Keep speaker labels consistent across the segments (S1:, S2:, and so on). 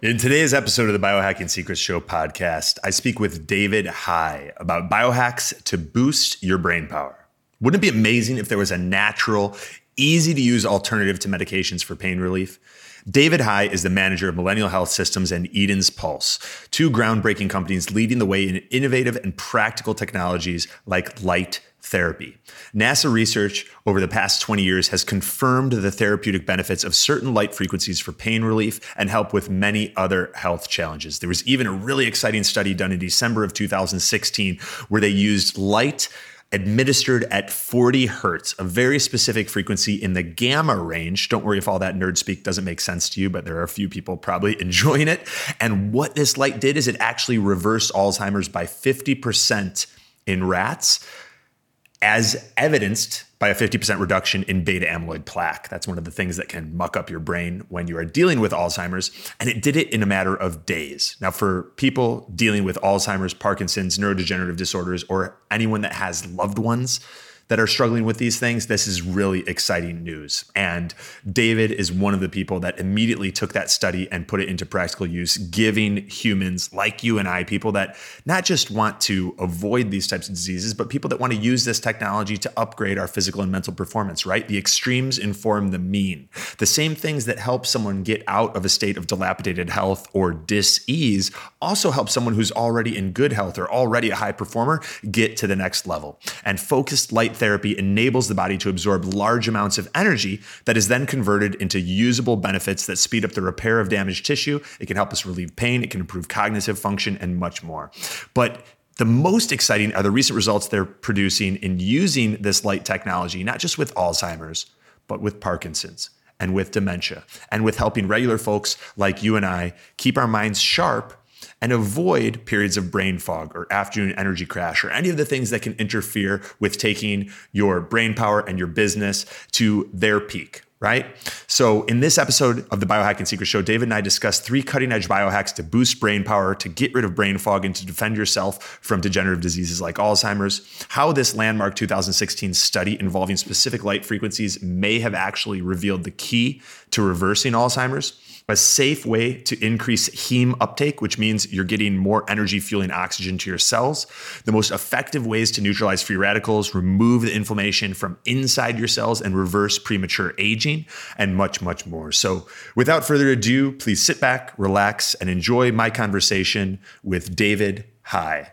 S1: In today's episode of the Biohacking Secrets Show podcast, I speak with David High about biohacks to boost your brain power. Wouldn't it be amazing if there was a natural, easy to use alternative to medications for pain relief? David High is the manager of Millennial Health Systems and Eden's Pulse, two groundbreaking companies leading the way in innovative and practical technologies like light therapy. NASA research over the past 20 years has confirmed the therapeutic benefits of certain light frequencies for pain relief and help with many other health challenges. There was even a really exciting study done in December of 2016 where they used light administered at 40 hertz, a very specific frequency in the gamma range. Don't worry if all that nerd speak doesn't make sense to you, but there are a few people probably enjoying it. And what this light did is it actually reversed Alzheimer's by 50% in rats as evidenced by a 50% reduction in beta amyloid plaque. That's one of the things that can muck up your brain when you are dealing with Alzheimer's. And it did it in a matter of days. Now, for people dealing with Alzheimer's, Parkinson's, neurodegenerative disorders, or anyone that has loved ones, that are struggling with these things, this is really exciting news. And David is one of the people that immediately took that study and put it into practical use, giving humans like you and I, people that not just want to avoid these types of diseases, but people that want to use this technology to upgrade our physical and mental performance, right? The extremes inform the mean. The same things that help someone get out of a state of dilapidated health or dis-ease also help someone who's already in good health or already a high performer get to the next level. And focused light therapy enables the body to absorb large amounts of energy that is then converted into usable benefits that speed up the repair of damaged tissue. It can help us relieve pain, it can improve cognitive function, and much more. But the most exciting are the recent results they're producing in using this light technology, not just with Alzheimer's, but with Parkinson's and with dementia, and with helping regular folks like you and I keep our minds sharp and avoid periods of brain fog or afternoon energy crash or any of the things that can interfere with taking your brain power and your business to their peak right? So, in this episode of the Biohacking Secret Show, David and I discuss three cutting edge biohacks to boost brain power, to get rid of brain fog, and to defend yourself from degenerative diseases like Alzheimer's. How this landmark 2016 study involving specific light frequencies may have actually revealed the key to reversing Alzheimer's a safe way to increase heme uptake, which means you're getting more energy fueling oxygen to your cells, the most effective ways to neutralize free radicals, remove the inflammation from inside your cells, and reverse premature aging, and much, much more. So, without further ado, please sit back, relax, and enjoy my conversation with David High.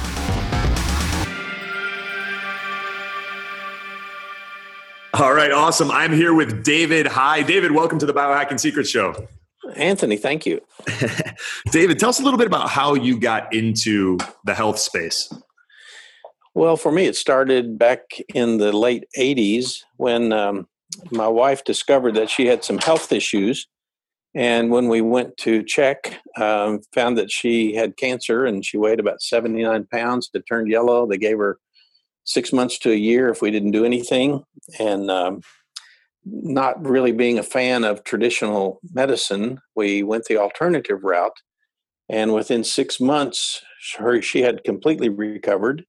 S2: All right, awesome. I'm here with David. Hi, David. Welcome to the Biohacking Secrets Show.
S3: Anthony, thank you.
S2: David, tell us a little bit about how you got into the health space.
S3: Well, for me, it started back in the late 80s when um, my wife discovered that she had some health issues. And when we went to check, um, found that she had cancer and she weighed about 79 pounds. It turned yellow. They gave her six months to a year if we didn't do anything. And um, not really being a fan of traditional medicine, we went the alternative route. And within six months, her, she had completely recovered.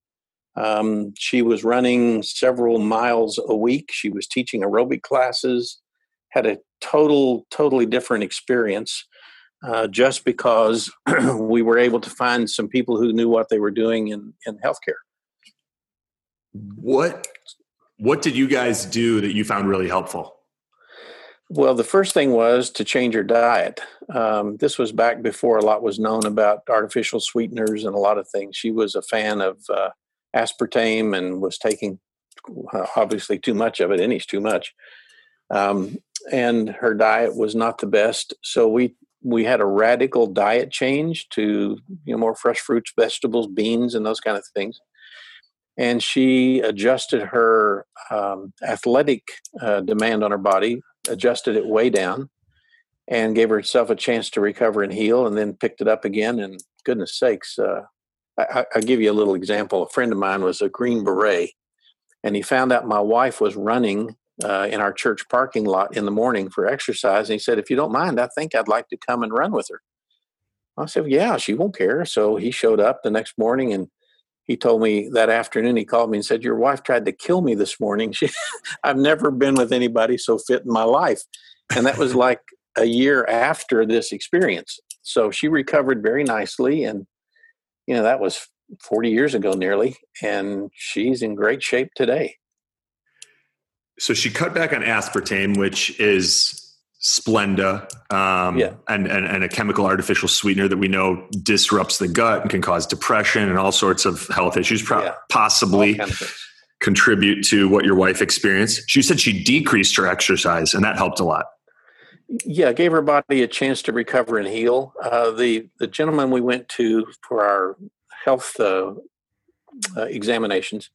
S3: Um, she was running several miles a week. She was teaching aerobic classes, had a total, totally different experience. Uh, just because we were able to find some people who knew what they were doing in, in healthcare.
S2: What what did you guys do that you found really helpful?
S3: Well, the first thing was to change your diet. Um, this was back before a lot was known about artificial sweeteners and a lot of things. She was a fan of uh, aspartame and was taking uh, obviously too much of it. Any's too much. Um, and her diet was not the best. So we we had a radical diet change to you know more fresh fruits, vegetables, beans, and those kind of things. And she adjusted her um, athletic uh, demand on her body, adjusted it way down, and gave herself a chance to recover and heal, and then picked it up again. And goodness sakes, uh, I, will give you a little example. A friend of mine was a Green Beret, and he found out my wife was running uh, in our church parking lot in the morning for exercise. And he said, If you don't mind, I think I'd like to come and run with her. I said, Yeah, she won't care. So he showed up the next morning and he told me that afternoon, he called me and said, Your wife tried to kill me this morning. She, I've never been with anybody so fit in my life. And that was like a year after this experience. So she recovered very nicely. And, you know, that was 40 years ago nearly. And she's in great shape today
S1: so she cut back on aspartame, which is Splenda, um, yeah. and, and, and a chemical artificial sweetener that we know disrupts the gut and can cause depression and all sorts of health issues, pro- yeah. possibly contribute to what your wife experienced. She said she decreased her exercise, and that helped a lot.
S3: Yeah, gave her body a chance to recover and heal. Uh, the the gentleman we went to for our health uh, uh, examinations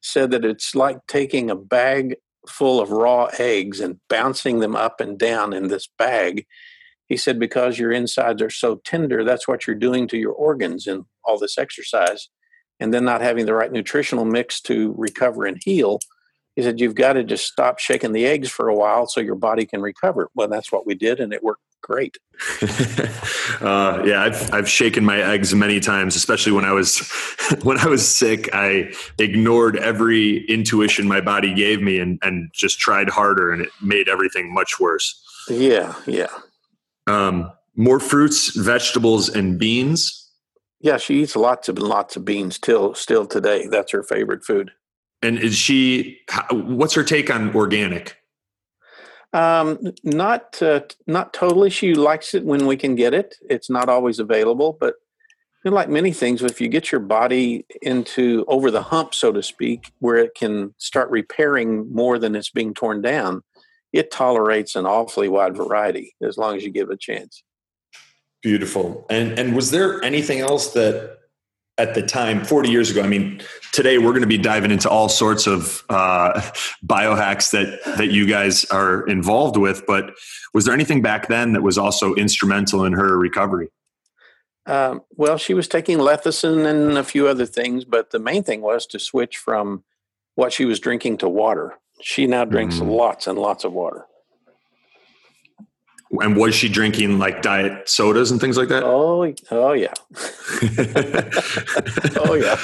S3: said that it's like taking a bag full of raw eggs and bouncing them up and down in this bag. He said, because your insides are so tender, that's what you're doing to your organs in all this exercise. And then not having the right nutritional mix to recover and heal. He said, you've got to just stop shaking the eggs for a while so your body can recover. Well, that's what we did, and it worked great.
S1: uh, yeah, I've I've shaken my eggs many times, especially when I was when I was sick. I ignored every intuition my body gave me and and just tried harder, and it made everything much worse.
S3: Yeah, yeah.
S1: Um, more fruits, vegetables, and beans.
S3: Yeah, she eats lots of lots of beans till still today. That's her favorite food.
S1: And is she? What's her take on organic?
S3: Um, not uh, not totally. She likes it when we can get it. It's not always available, but you know, like many things, if you get your body into over the hump, so to speak, where it can start repairing more than it's being torn down, it tolerates an awfully wide variety as long as you give it a chance.
S1: Beautiful. And and was there anything else that at the time 40 years ago i mean today we're going to be diving into all sorts of uh, biohacks that that you guys are involved with but was there anything back then that was also instrumental in her recovery?
S3: Um, well she was taking lecithin and a few other things but the main thing was to switch from what she was drinking to water. She now drinks mm. lots and lots of water
S1: and was she drinking like diet sodas and things like that?
S3: Oh, oh yeah. oh yeah.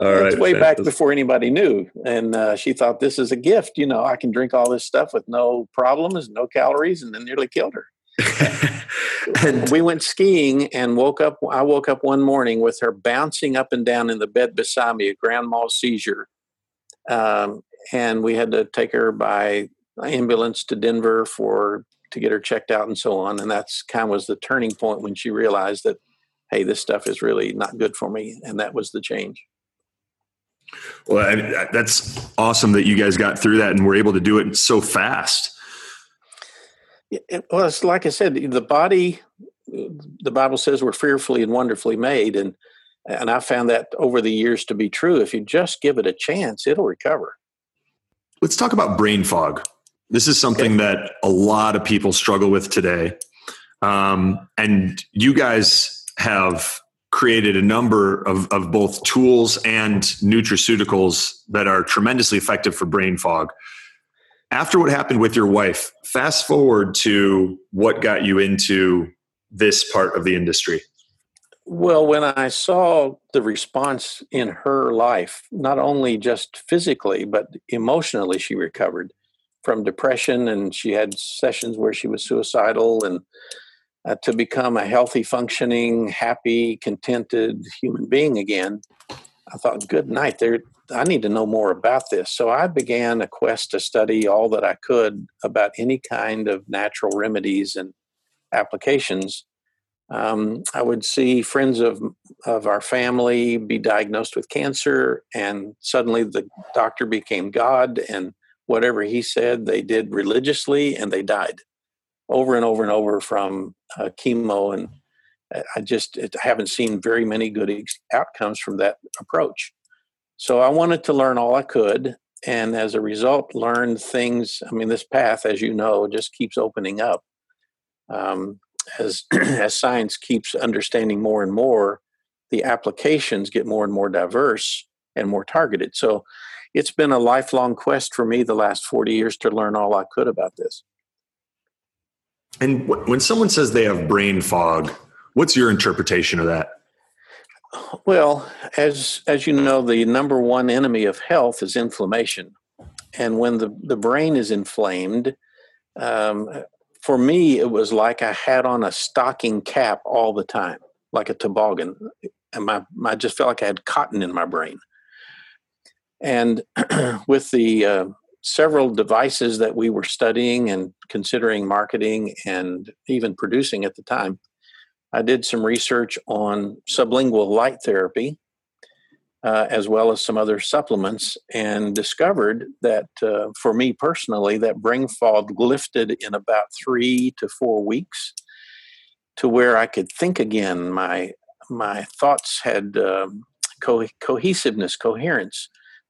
S1: All right.
S3: It's way back before anybody knew, and uh, she thought this is a gift. You know, I can drink all this stuff with no problems, no calories, and then nearly killed her. and we went skiing and woke up. I woke up one morning with her bouncing up and down in the bed beside me, a grand mal seizure, um, and we had to take her by ambulance to Denver for to get her checked out and so on. And that's kind of was the turning point when she realized that, hey, this stuff is really not good for me. And that was the change.
S1: Well, I mean, uh, that's awesome that you guys got through that and were able to do it so fast.
S3: It, well, it's like I said, the body, the Bible says we're fearfully and wonderfully made. And, and I found that over the years to be true. If you just give it a chance, it'll recover.
S1: Let's talk about brain fog. This is something that a lot of people struggle with today. Um, and you guys have created a number of, of both tools and nutraceuticals that are tremendously effective for brain fog. After what happened with your wife, fast forward to what got you into this part of the industry.
S3: Well, when I saw the response in her life, not only just physically, but emotionally, she recovered from depression, and she had sessions where she was suicidal, and uh, to become a healthy, functioning, happy, contented human being again. I thought, good night. There, I need to know more about this. So I began a quest to study all that I could about any kind of natural remedies and applications. Um, I would see friends of of our family be diagnosed with cancer, and suddenly the doctor became God, and whatever he said they did religiously and they died over and over and over from uh, chemo, and I just it, haven't seen very many good ex- outcomes from that approach. So I wanted to learn all I could, and as a result, learned things. I mean, this path, as you know, just keeps opening up. Um, as as science keeps understanding more and more, the applications get more and more diverse and more targeted. So it's been a lifelong quest for me the last 40 years to learn all I could about this.
S1: And when someone says they have brain fog, what's your interpretation of that?
S3: Well, as as you know, the number one enemy of health is inflammation, and when the the brain is inflamed, um, for me, it was like I had on a stocking cap all the time, like a toboggan, and my, my I just felt like I had cotton in my brain. And with the uh, several devices that we were studying and considering marketing and even producing at the time, I did some research on sublingual light therapy, uh, as well as some other supplements, and discovered that uh, for me personally, that brain fog lifted in about three to four weeks to where I could think again. My my thoughts had um, co- cohesiveness, coherence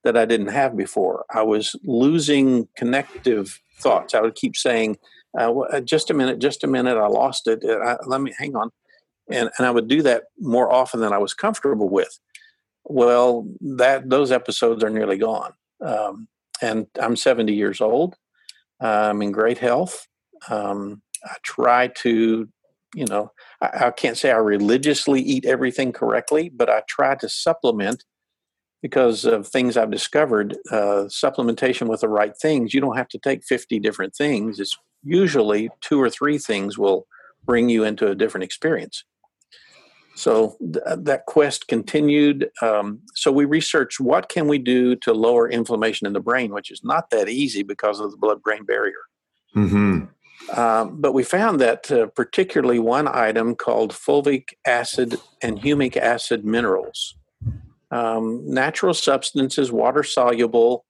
S3: that I didn't have before. I was losing connective thoughts. I would keep saying, uh, uh "Just a minute, just a minute. I lost it. Uh, let me hang on," and and I would do that more often than I was comfortable with. Well, that those episodes are nearly gone, um, and I'm 70 years old. I'm in great health. Um, I try to, you know, I, I can't say I religiously eat everything correctly, but I try to supplement because of things I've discovered, uh, supplementation with the right things, you don't have to take 50 different things. It's usually two or three things will bring you into a different experience. So th- uh, that quest continued. Um, so we researched what can we do to lower inflammation in the brain, which is not that easy because of the blood-brain barrier. Mm-hmm. Um, but we found that uh, particularly one item called fulvic acid and humic acid minerals um, natural substances, water soluble,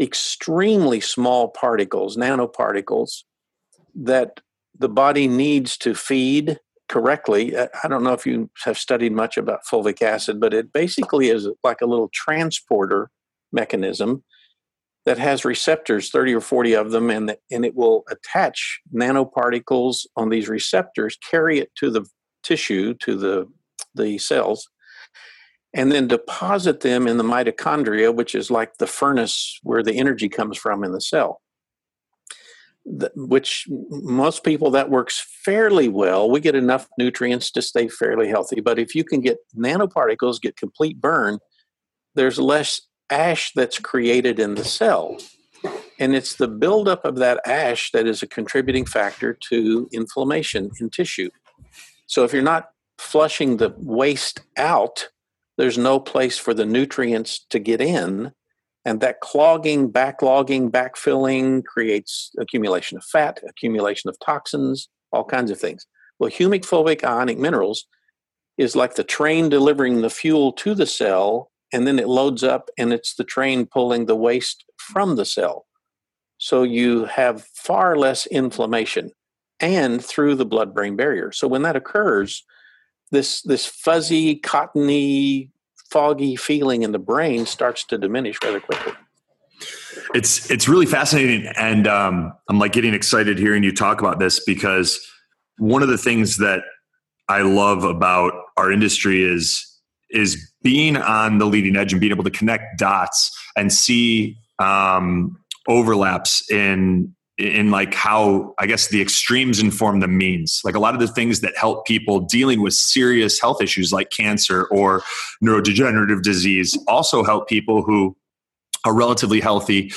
S3: extremely small particles, nanoparticles, that the body needs to feed correctly. I don't know if you have studied much about fulvic acid, but it basically is like a little transporter mechanism that has receptors, 30 or 40 of them, and, and it will attach nanoparticles on these receptors, carry it to the tissue, to the, the cells, and then deposit them in the mitochondria, which is like the furnace where the energy comes from in the cell. The, which most people that works fairly well. We get enough nutrients to stay fairly healthy. But if you can get nanoparticles, get complete burn, there's less ash that's created in the cell. And it's the buildup of that ash that is a contributing factor to inflammation in tissue. So if you're not flushing the waste out, there's no place for the nutrients to get in. And that clogging, backlogging, backfilling creates accumulation of fat, accumulation of toxins, all kinds of things. Well, humic fulvic ionic minerals is like the train delivering the fuel to the cell, and then it loads up and it's the train pulling the waste from the cell. So you have far less inflammation and through the blood brain barrier. So when that occurs, this this fuzzy, cottony, foggy feeling in the brain starts to diminish rather quickly.
S1: It's it's really fascinating, and um, I'm like getting excited hearing you talk about this because one of the things that I love about our industry is is being on the leading edge and being able to connect dots and see um, overlaps in in like how I guess the extremes inform the means. Like a lot of the things that help people dealing with serious health issues like cancer or neurodegenerative disease also help people who are relatively healthy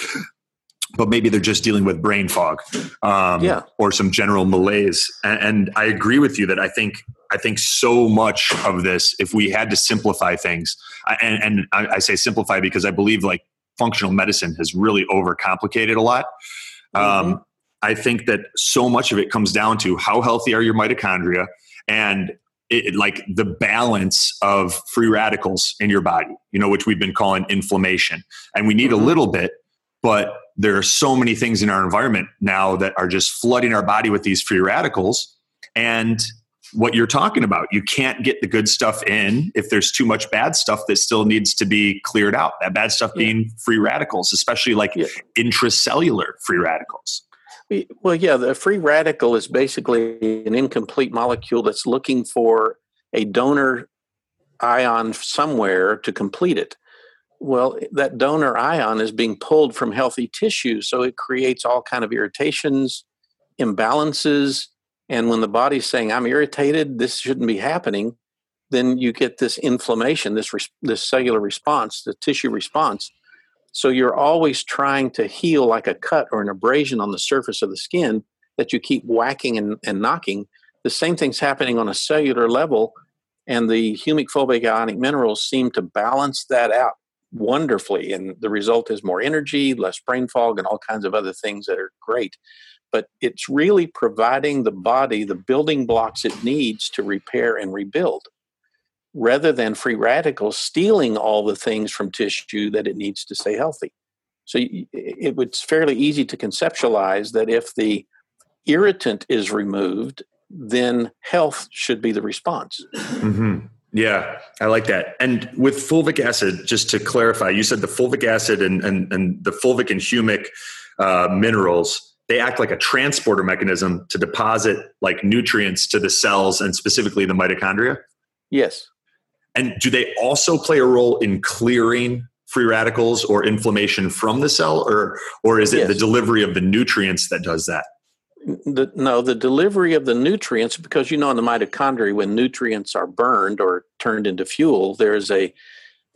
S1: but maybe they're just dealing with brain fog um,
S3: yeah.
S1: or some general malaise and, and, i agree with you that i think i think so much of this if we had to simplify things and, and I, I say simplify because i believe like functional medicine has really overcomplicated a lot Mm-hmm. Um, I think that so much of it comes down to how healthy are your mitochondria and it, like the balance of free radicals in your body, you know, which we've been calling inflammation. And we need mm-hmm. a little bit, but there are so many things in our environment now that are just flooding our body with these free radicals. And what you're talking about, you can't get the good stuff in if there's too much bad stuff that still needs to be cleared out. That bad stuff being yeah. free radicals, especially like yeah. intracellular free radicals.
S3: Well, yeah, the free radical is basically an incomplete molecule that's looking for a donor ion somewhere to complete it. Well, that donor ion is being pulled from healthy tissue, so it creates all kind of irritations, imbalances, and when the body's saying, "I'm irritated, this shouldn't be happening," then you get this inflammation, this this cellular response, the tissue response, so you're always trying to heal like a cut or an abrasion on the surface of the skin that you keep whacking and, and knocking. The same thing's happening on a cellular level, and the humic fulvic ionic minerals seem to balance that out wonderfully. And the result is more energy, less brain fog, and all kinds of other things that are great. But it's really providing the body the building blocks it needs to repair and rebuild rather than free radicals stealing all the things from tissue that it needs to stay healthy. So it was fairly easy to conceptualize that if the irritant is removed, then health should be the response.
S1: Mm-hmm. Yeah, I like that. And with fulvic acid, just to clarify, you said the fulvic acid and, and, and the fulvic and humic uh, minerals, they act like a transporter mechanism to deposit like nutrients to the cells and specifically the mitochondria?
S3: Yes.
S1: And do they also play a role in clearing free radicals or inflammation from the cell, or or is it yes. the delivery of the nutrients that does that?
S3: The, no, the delivery of the nutrients, because you know in the mitochondria, when nutrients are burned or turned into fuel, there's a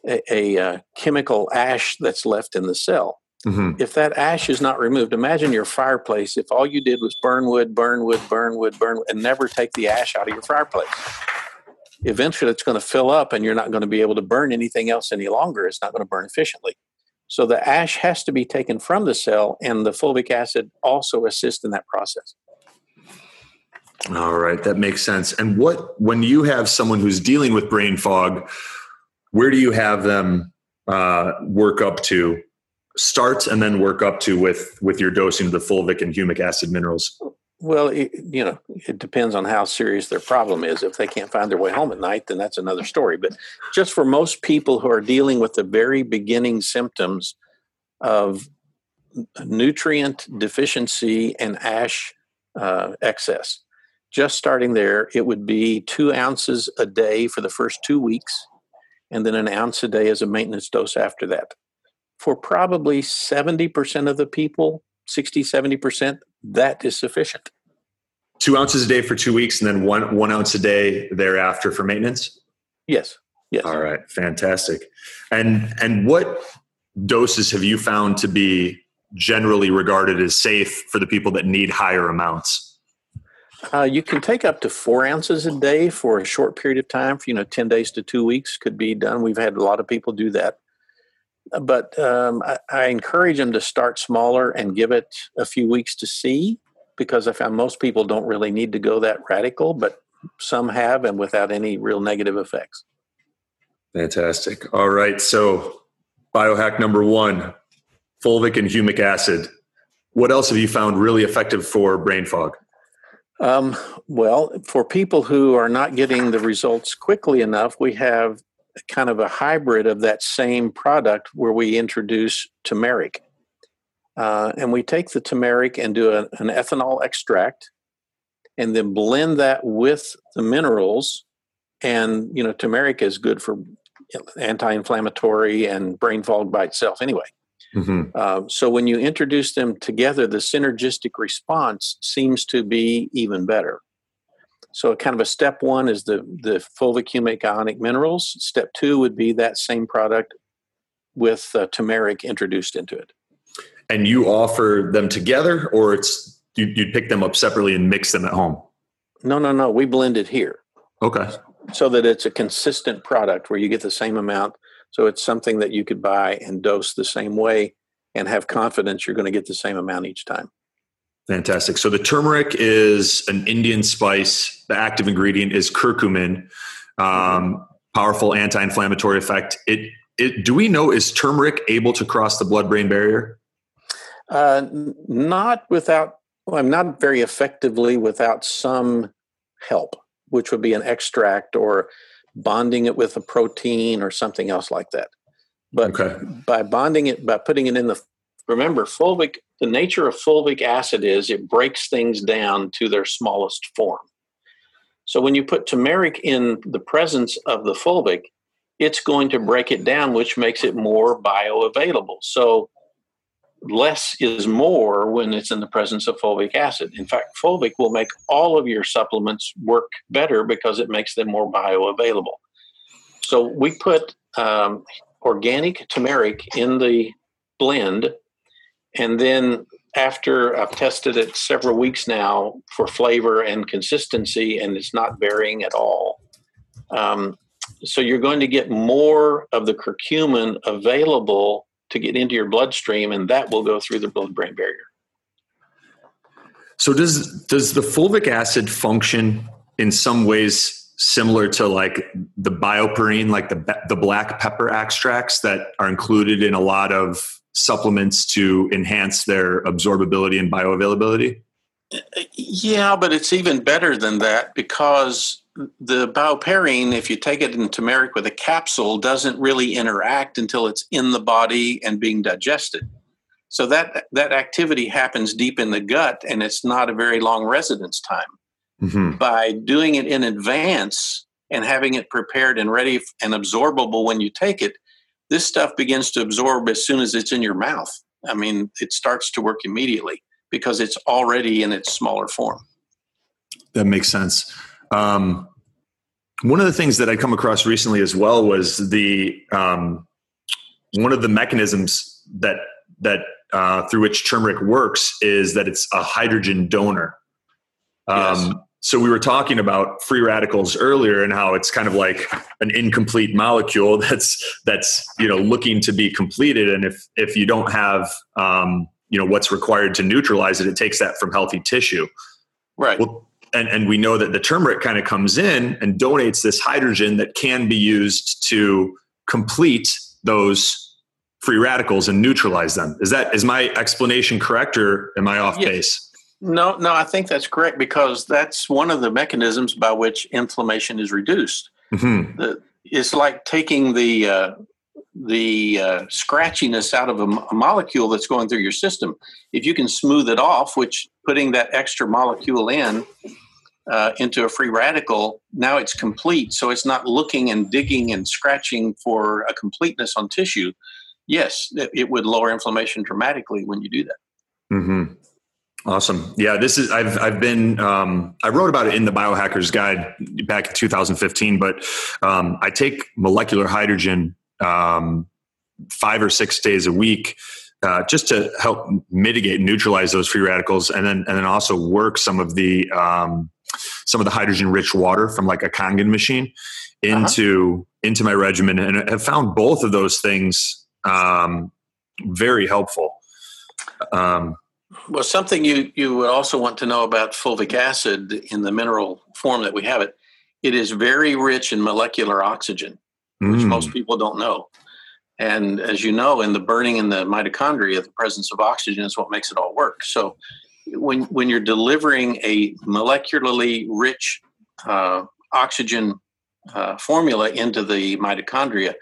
S3: a, a, a uh, chemical ash that's left in the cell. Mm-hmm. If that ash is not removed, imagine your fireplace. If all you did was burn wood, burn wood, burn wood, burn, wood, and never take the ash out of your fireplace eventually it's going to fill up and you're not going to be able to burn anything else any longer. It's not going to burn efficiently. So the ash has to be taken from the cell, and the fulvic acid also assists in that process.
S1: All right, that makes sense. And what when you have someone who's dealing with brain fog, where do you have them uh, work up to? Start and then work up to with with your dosing of the fulvic and humic acid minerals.
S3: Well, it, you know, it depends on how serious their problem is. If they can't find their way home at night, then that's another story. But just for most people who are dealing with the very beginning symptoms of nutrient deficiency and ash uh, excess, just starting there, it would be two ounces a day for the first two weeks, and then an ounce a day as a maintenance dose after that. For probably 70% of the people, 60, 70%, that is sufficient.
S1: Two ounces a day for two weeks, and then one one ounce a day thereafter for maintenance.
S3: Yes. Yes.
S1: All right. Fantastic. And and what doses have you found to be generally regarded as safe for the people that need higher amounts?
S3: Uh, you can take up to four ounces a day for a short period of time. For you know, ten days to two weeks could be done. We've had a lot of people do that but um, I, I, encourage them to start smaller and give it a few weeks to see because I found most people don't really need to go that radical, but some have and without any real negative effects.
S1: Fantastic. All right. So, biohack number one fulvic and humic acid. What else have you found really effective for brain fog?
S3: Um, well, for people who are not getting the results quickly enough, we have kind of a hybrid of that same product where we introduce turmeric. Uh, and we take the turmeric and do a, an ethanol extract and then blend that with the minerals. And, you know, turmeric is good for anti inflammatory and brain fog by itself anyway. Mm-hmm. Uh, so when you introduce them together, the synergistic response seems to be even better. So, kind of a step one is the the fulvic humic ionic minerals. Step two would be that same product with uh, turmeric introduced into it.
S1: And you offer them together, or it's you, you pick them up separately and mix them at home?
S3: No, no, no. We blend it here.
S1: Okay.
S3: So that it's a consistent product where you get the same amount. So it's something that you could buy and dose the same way and have confidence you're going to get the same amount each time.
S1: Fantastic. So the turmeric is an Indian spice. The active ingredient is curcumin, um, powerful anti-inflammatory effect. It, it. Do we know is turmeric able to cross the blood-brain barrier?
S3: Uh, not without, well, I'm not very effectively without some help, which would be an extract or bonding it with a protein or something else like that. But okay. by bonding it, by putting it in the, remember, fulvic, the nature of fulvic acid is it breaks things down to their smallest form. So when you put turmeric in the presence of the fulvic, it's going to break it down, which makes it more bioavailable. So less is more when it's in the presence of fulvic acid. In fact, fulvic will make all of your supplements work better because it makes them more bioavailable. So we put um, organic turmeric in the blend, and then after I've tested it several weeks now for flavor and consistency, and it's not varying at all. Um, so you're going to get more of the curcumin available to get into your bloodstream, and that will go through the blood-brain barrier.
S1: So does does the fulvic acid function in some ways similar to like the BioPerine, like the the black pepper extracts that are included in a lot of supplements to enhance their absorbability and bioavailability?
S3: Yeah, but it's even better than that because the BioPerine, if you take it in turmeric with a capsule, doesn't really interact until it's in the body and being digested. So that that activity happens deep in the gut, and it's not a very long residence time. Mm-hmm. By doing it in advance and having it prepared and ready and absorbable when you take it, this stuff begins to absorb as soon as it's in your mouth. I mean, it starts to work immediately because it's already in its smaller form.
S1: That makes sense. Um, one of the things that I come across recently as well was the um, one of the mechanisms that that uh, through which turmeric works is that it's a hydrogen donor. Um, yes. So we were talking about free radicals earlier and how it's kind of like an incomplete molecule that's that's you know looking to be completed, and if if you don't have um, you know what's required to neutralize it, it takes that from healthy tissue.
S3: Right.
S1: Well, and, and we know that the turmeric kind of comes in and donates this hydrogen that can be used to complete those free radicals and neutralize them. Is that is my explanation correct or am I off base?
S3: No, no, I think that's correct because that's one of the mechanisms by which inflammation is reduced. Mm-hmm. The, it's like taking the uh, the uh, scratchiness out of a, a, molecule that's going through your system. If you can smooth it off, which putting that extra molecule in uh, into a free radical, now it's complete. So it's not looking and digging and scratching for a completeness on tissue. Yes, it, it would lower inflammation dramatically when you do that.
S1: Mm-hmm. Awesome. Yeah, this is I've I've been um, I wrote about it in the Biohackers Guide back in 2015, but um, I take molecular hydrogen um, five or six days a week uh, just to help mitigate neutralize those free radicals, and then and then also work some of the um, some of the hydrogen rich water from like a Kangen machine into uh-huh. into my regimen, and have found both of those things um, very helpful. Um,
S3: well, something you you would also want to know about fulvic acid in the mineral form that we have it. It is very rich in molecular oxygen, which mm. most people don't know. And as you know, in the burning in the mitochondria, the presence of oxygen is what makes it all work. So, when when you're delivering a molecularly rich uh, oxygen uh, formula into the mitochondria,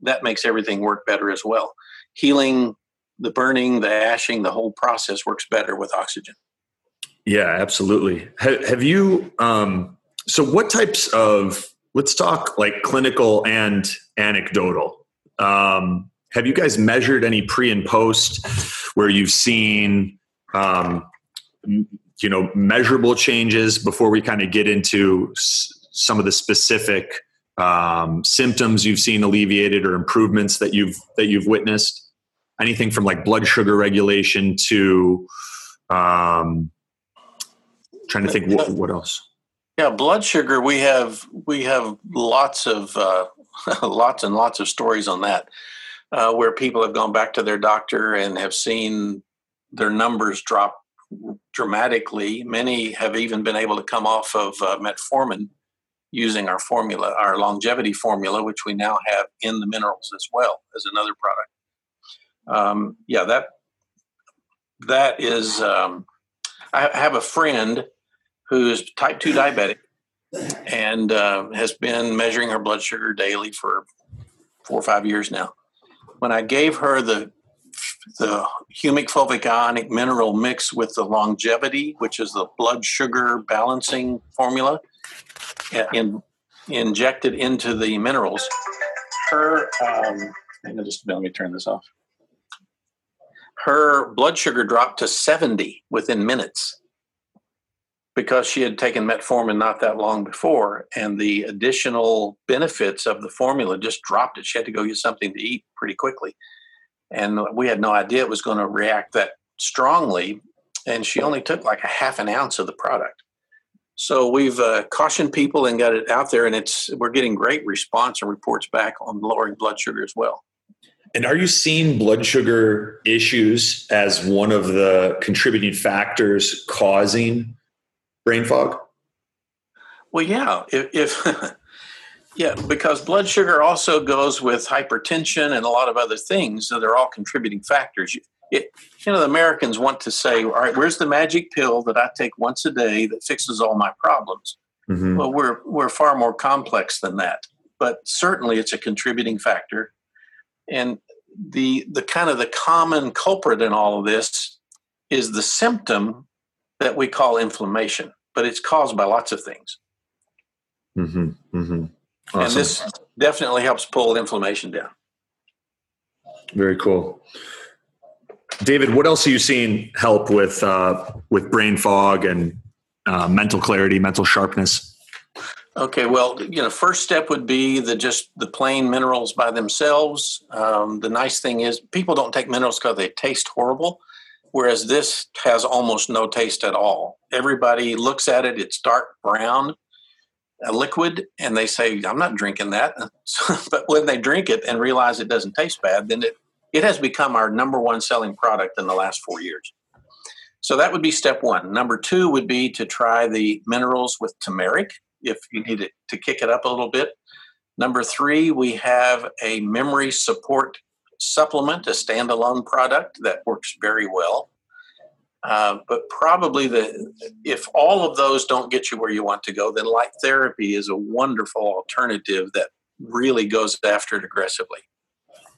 S3: that makes everything work better as well. Healing the burning, the ashing, the whole process works better with oxygen.
S1: Yeah, absolutely. Have, have you? Um, so, what types of? Let's talk like clinical and anecdotal. Um, have you guys measured any pre and post where you've seen, um, you know, measurable changes before we kind of get into s- some of the specific um, symptoms you've seen alleviated or improvements that you've that you've witnessed? Anything from like blood sugar regulation to um, trying to think what, what else.
S3: Yeah blood sugar we have we have lots of uh, lots and lots of stories on that uh, where people have gone back to their doctor and have seen their numbers drop dramatically. Many have even been able to come off of uh, metformin using our formula our longevity formula which we now have in the minerals as well as another product um, yeah, that that is, um, I have a friend who's type 2 diabetic and uh, has been measuring her blood sugar daily for four or five years now. When I gave her the the humic fulvic ionic mineral mix with the longevity, which is the blood sugar balancing formula, in, injected into the minerals, her um, hang on just let me turn this off. Her blood sugar dropped to 70 within minutes because she had taken metformin not that long before, and the additional benefits of the formula just dropped it. She had to go get something to eat pretty quickly, and we had no idea it was going to react that strongly. And she only took like a half an ounce of the product. So we've uh, cautioned people and got it out there, and it's we're getting great response and reports back on lowering blood sugar as well.
S1: And are you seeing blood sugar issues as one of the contributing factors causing brain fog?
S3: Well, yeah. If, if yeah, because blood sugar also goes with hypertension and a lot of other things, so they're all contributing factors. It, you know, the Americans want to say, "All right, where's the magic pill that I take once a day that fixes all my problems?" Mm-hmm. Well, we're we're far more complex than that, but certainly it's a contributing factor. And the the kind of the common culprit in all of this is the symptom that we call inflammation, but it's caused by lots of things.
S1: Mm-hmm, mm-hmm.
S3: Awesome. And this definitely helps pull inflammation down.
S1: Very cool. David, what else are you seeing help with uh, with brain fog and uh, mental clarity, mental sharpness?
S3: Okay, well, you know, first step would be the just the plain minerals by themselves. Um, the nice thing is people don't take minerals because they taste horrible whereas this has almost no taste at all. Everybody looks at it, it's dark brown, a liquid, and they say, I'm not drinking that. but when they drink it and realize it doesn't taste bad, then it, it has become our number one selling product in the last four years. So that would be step one. Number two would be to try the minerals with turmeric if you need it to kick it up a little bit. Number three, we have a memory support supplement, a standalone product that works very well. Uh, but probably the if all of those don't get you where you want to go, then light therapy is a wonderful alternative that really goes after it aggressively.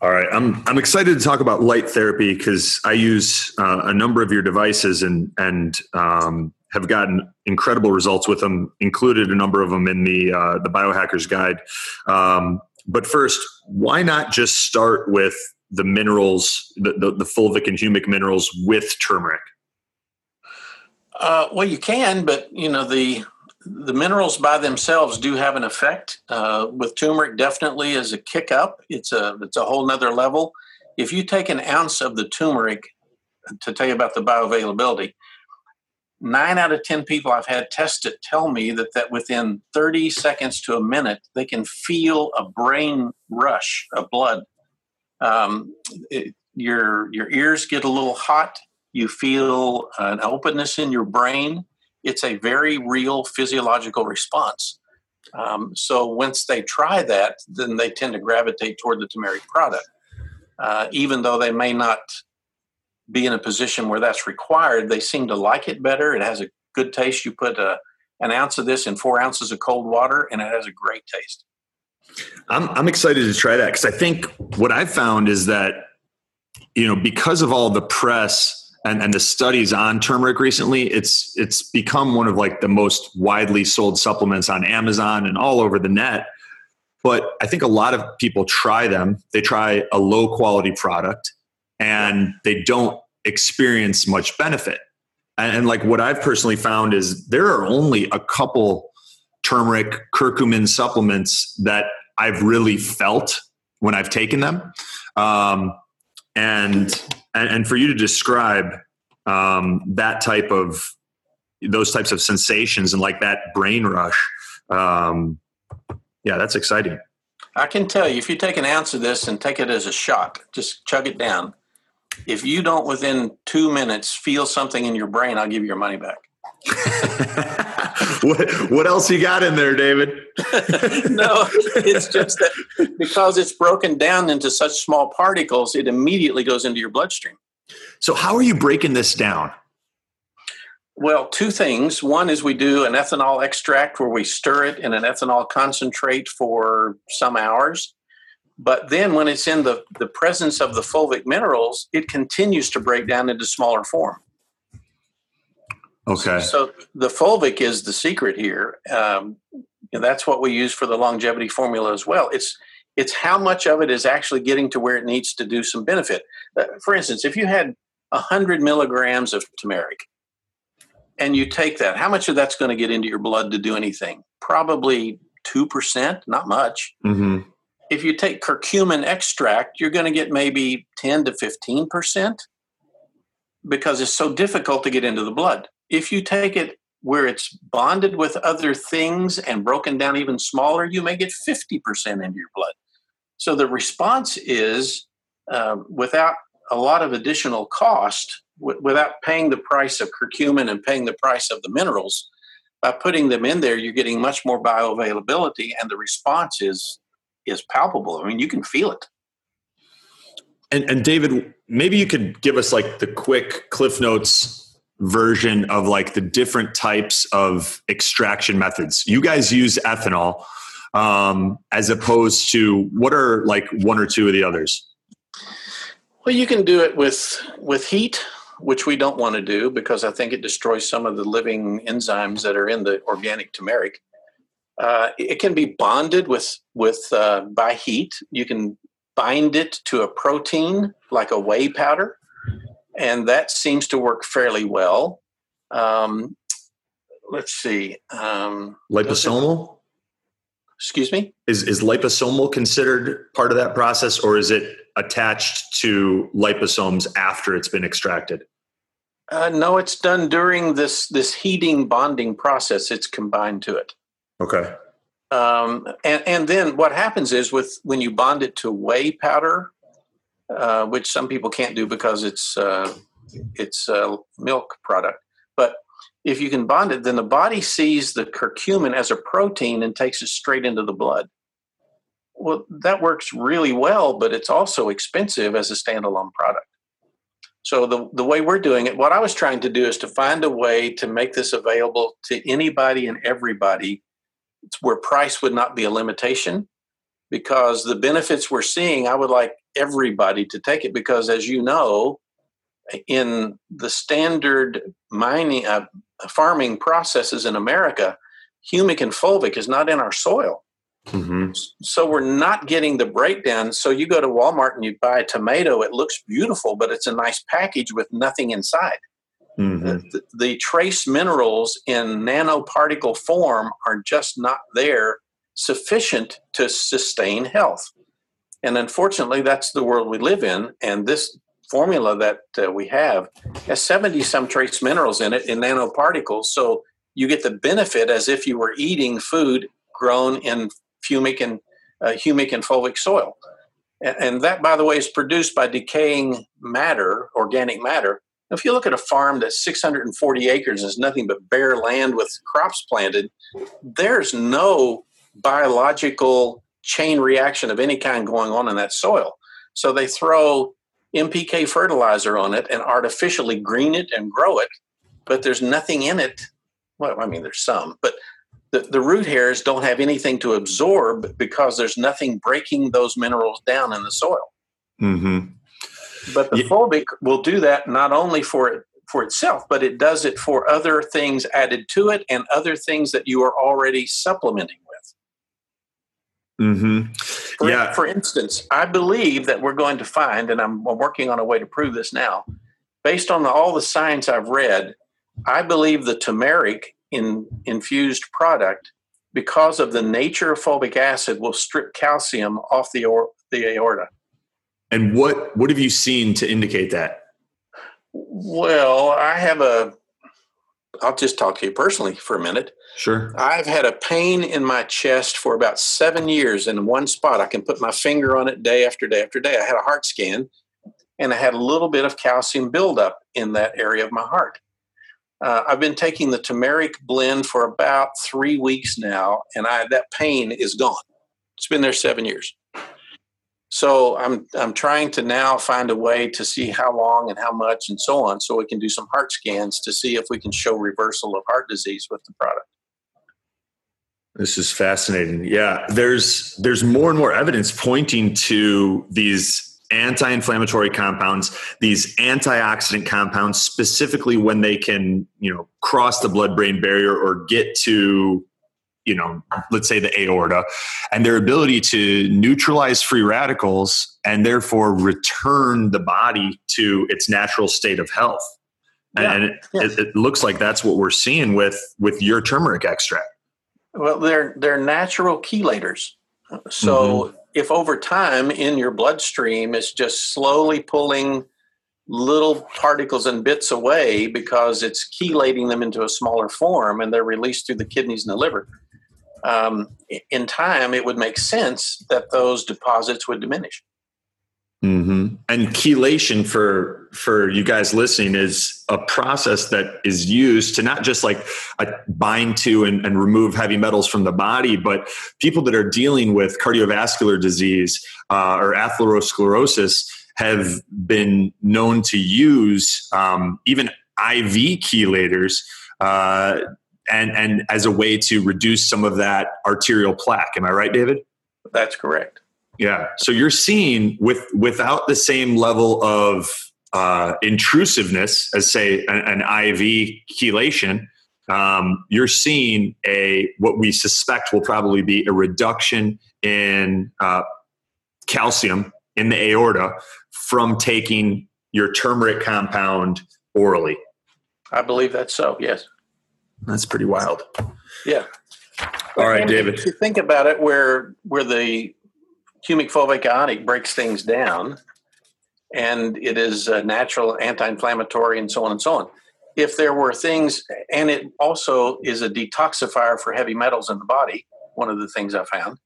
S1: All right, I'm I'm excited to talk about light therapy because I use uh, a number of your devices and and um, have gotten incredible results with them. Included a number of them in the uh, the Biohackers Guide. Um, but first, why not just start with the minerals, the, the, the fulvic and humic minerals with turmeric?
S3: Uh, well, you can, but you know the the minerals by themselves do have an effect. Uh, with turmeric, definitely as a kick up, it's a it's a whole nother level. If you take an ounce of the turmeric, to tell you about the bioavailability, nine out of ten people I've had test it tell me that that within 30 seconds to a minute they can feel a brain rush of blood um, it, your your ears get a little hot. You feel an openness in your brain. It's a very real physiological response. Um, so once they try that, then they tend to gravitate toward the turmeric product, uh, even though they may not be in a position where that's required. They seem to like it better. It has a good taste. You put a, an ounce of this in four ounces of cold water, and it has a great taste.
S1: I'm I'm excited to try that because I think what I've found is that you know because of all the press and, and the studies on turmeric recently, it's it's become one of like the most widely sold supplements on Amazon and all over the net. But I think a lot of people try them. They try a low quality product and they don't experience much benefit. And, and like what I've personally found is there are only a couple turmeric curcumin supplements that I've really felt when I've taken them. Um, and, and, and for you to describe um, that type of those types of sensations and like that brain rush, um, yeah, that's exciting.
S3: I can tell you, if you take an ounce of this and take it as a shot, just chug it down. If you don't within two minutes feel something in your brain, I'll give you your money back.
S1: what what else you got in there, David?
S3: no, it's just that because it's broken down into such small particles, it immediately goes into your bloodstream.
S1: So, how are you breaking this down?
S3: Well, two things. One is we do an ethanol extract where we stir it in an ethanol concentrate for some hours. But then when it's in the, the presence of the fulvic minerals, it continues to break down into smaller form.
S1: Okay.
S3: So the fulvic is the secret here. Um, and that's what we use for the longevity formula as well. It's it's how much of it is actually getting to where it needs to do some benefit. Uh, for instance, if you had 100 milligrams of turmeric and you take that, how much of that's going to get into your blood to do anything? Probably 2%, not much.
S1: Mm-hmm.
S3: If you take curcumin extract, you're going to get maybe 10 to 15% because it's so difficult to get into the blood. If you take it where it's bonded with other things and broken down even smaller, you may get 50% into your blood. So the response is uh, without a lot of additional cost, w- without paying the price of curcumin and paying the price of the minerals, by putting them in there, you're getting much more bioavailability, and the response is is palpable. I mean, you can feel it.
S1: And, and David, maybe you could give us like the quick Cliff Notes version of like the different types of extraction methods. You guys use ethanol um, as opposed to what are like one or two of the others?
S3: Well, you can do it with with heat, which we don't want to do because I think it destroys some of the living enzymes that are in the organic turmeric. Uh, it can be bonded with with uh, by heat. You can bind it to a protein like a whey powder, and that seems to work fairly well. Um, let's see. Um,
S1: Liposomal?
S3: Excuse me?
S1: Is, is liposomal considered part of that process or is it attached to liposomes after it's been extracted?
S3: Uh, no, it's done during this this heating bonding process. It's combined to it.
S1: Okay.
S3: Um, and and then what happens is with when you bond it to whey powder, uh, which some people can't do because it's uh, it's a milk product, but if you can bond it, then the body sees the curcumin as a protein and takes it straight into the blood. Well, that works really well, but it's also expensive as a standalone product. So the, the way we're doing it, what I was trying to do is to find a way to make this available to anybody and everybody where price would not be a limitation because the benefits we're seeing, I would like everybody to take it because as you know, in the standard mining uh, farming processes in America, humic and fulvic is not in our soil.
S1: Mm-hmm.
S3: So we're not getting the breakdown. So you go to Walmart and you buy a tomato, it looks beautiful, but it's a nice package with nothing inside.
S1: Mm-hmm.
S3: The, the, trace minerals in nanoparticle form are just not there sufficient to sustain health. And unfortunately, that's the world we live in. And this formula that uh, we have has 70 some trace minerals in it in nanoparticles. So you get the benefit as if you were eating food grown in humic and uh, humic and fulvic soil. And, and that, by the way, is produced by decaying matter, organic matter. If you look at a farm that's 640 acres and is nothing but bare land with crops planted, there's no biological chain reaction of any kind going on in that soil. So they throw NPK fertilizer on it and artificially green it and grow it, but there's nothing in it. Well, I mean, there's some, but the, the root hairs don't have anything to absorb because there's nothing breaking those minerals down in the soil.
S1: Mm-hmm.
S3: But the yeah. fulvic will do that not only for it for itself, but it does it for other things added to it and other things that you are already supplementing with.
S1: Mm-hmm.
S3: For,
S1: yeah.
S3: for instance, I believe that we're going to find, and I'm working on a way to prove this now, based on the, all the science I've read, I believe the turmeric in infused product, because of the nature of fulvic acid, will strip calcium off the, or, the aorta.
S1: And what what have you seen to indicate that?
S3: Well, I have a. I'll just talk to you personally for a minute.
S1: Sure.
S3: I've had a pain in my chest for about seven years in one spot. I can put my finger on it day after day after day. I had a heart scan, and I had a little bit of calcium buildup in that area of my heart. Uh, I've been taking the turmeric blend for about three weeks now, and I that pain is gone. It's been there seven years. So I'm I'm trying to now find a way to see how long and how much and so on, so we can do some heart scans to see if we can show reversal of heart disease with the product.
S1: This is fascinating. Yeah, there's there's more and more evidence pointing to these anti-inflammatory compounds, these antioxidant compounds, specifically when they can, you know, cross the blood-brain barrier or get to, you know, let's say the aorta, and their ability to neutralize free radicals and therefore return the body to its natural state of health.
S3: Yeah.
S1: And it, it, it looks like that's what we're seeing with with your turmeric extract.
S3: Well, they're they're natural chelators. So mm-hmm. if over time in your bloodstream it's just slowly pulling little particles and bits away because it's chelating them into a smaller form and they're released through the kidneys and the liver. Um, in time, it would make sense that those deposits would diminish.
S1: Mm-hmm. And chelation for for you guys listening is a process that is used to not just like uh bind to and, and remove heavy metals from the body, but people that are dealing with cardiovascular disease uh, or atherosclerosis have been known to use um, even IV chelators. Uh, and, and as a way to reduce some of that arterial plaque. Am I right, David?
S3: That's correct.
S1: Yeah. So you're seeing with without the same level of uh, intrusiveness as say an, an IV chelation, um, you're seeing a what we suspect will probably be a reduction in uh, calcium in the aorta from taking your turmeric compound orally.
S3: I believe that's so. Yes.
S1: That's pretty wild.
S3: Yeah.
S1: All right, David.
S3: If you think about it, where where the humic fulvic ionic breaks things down, and it is a natural anti-inflammatory and so on and so on. If there were things, and it also is a detoxifier for heavy metals in the body. One of the things I found.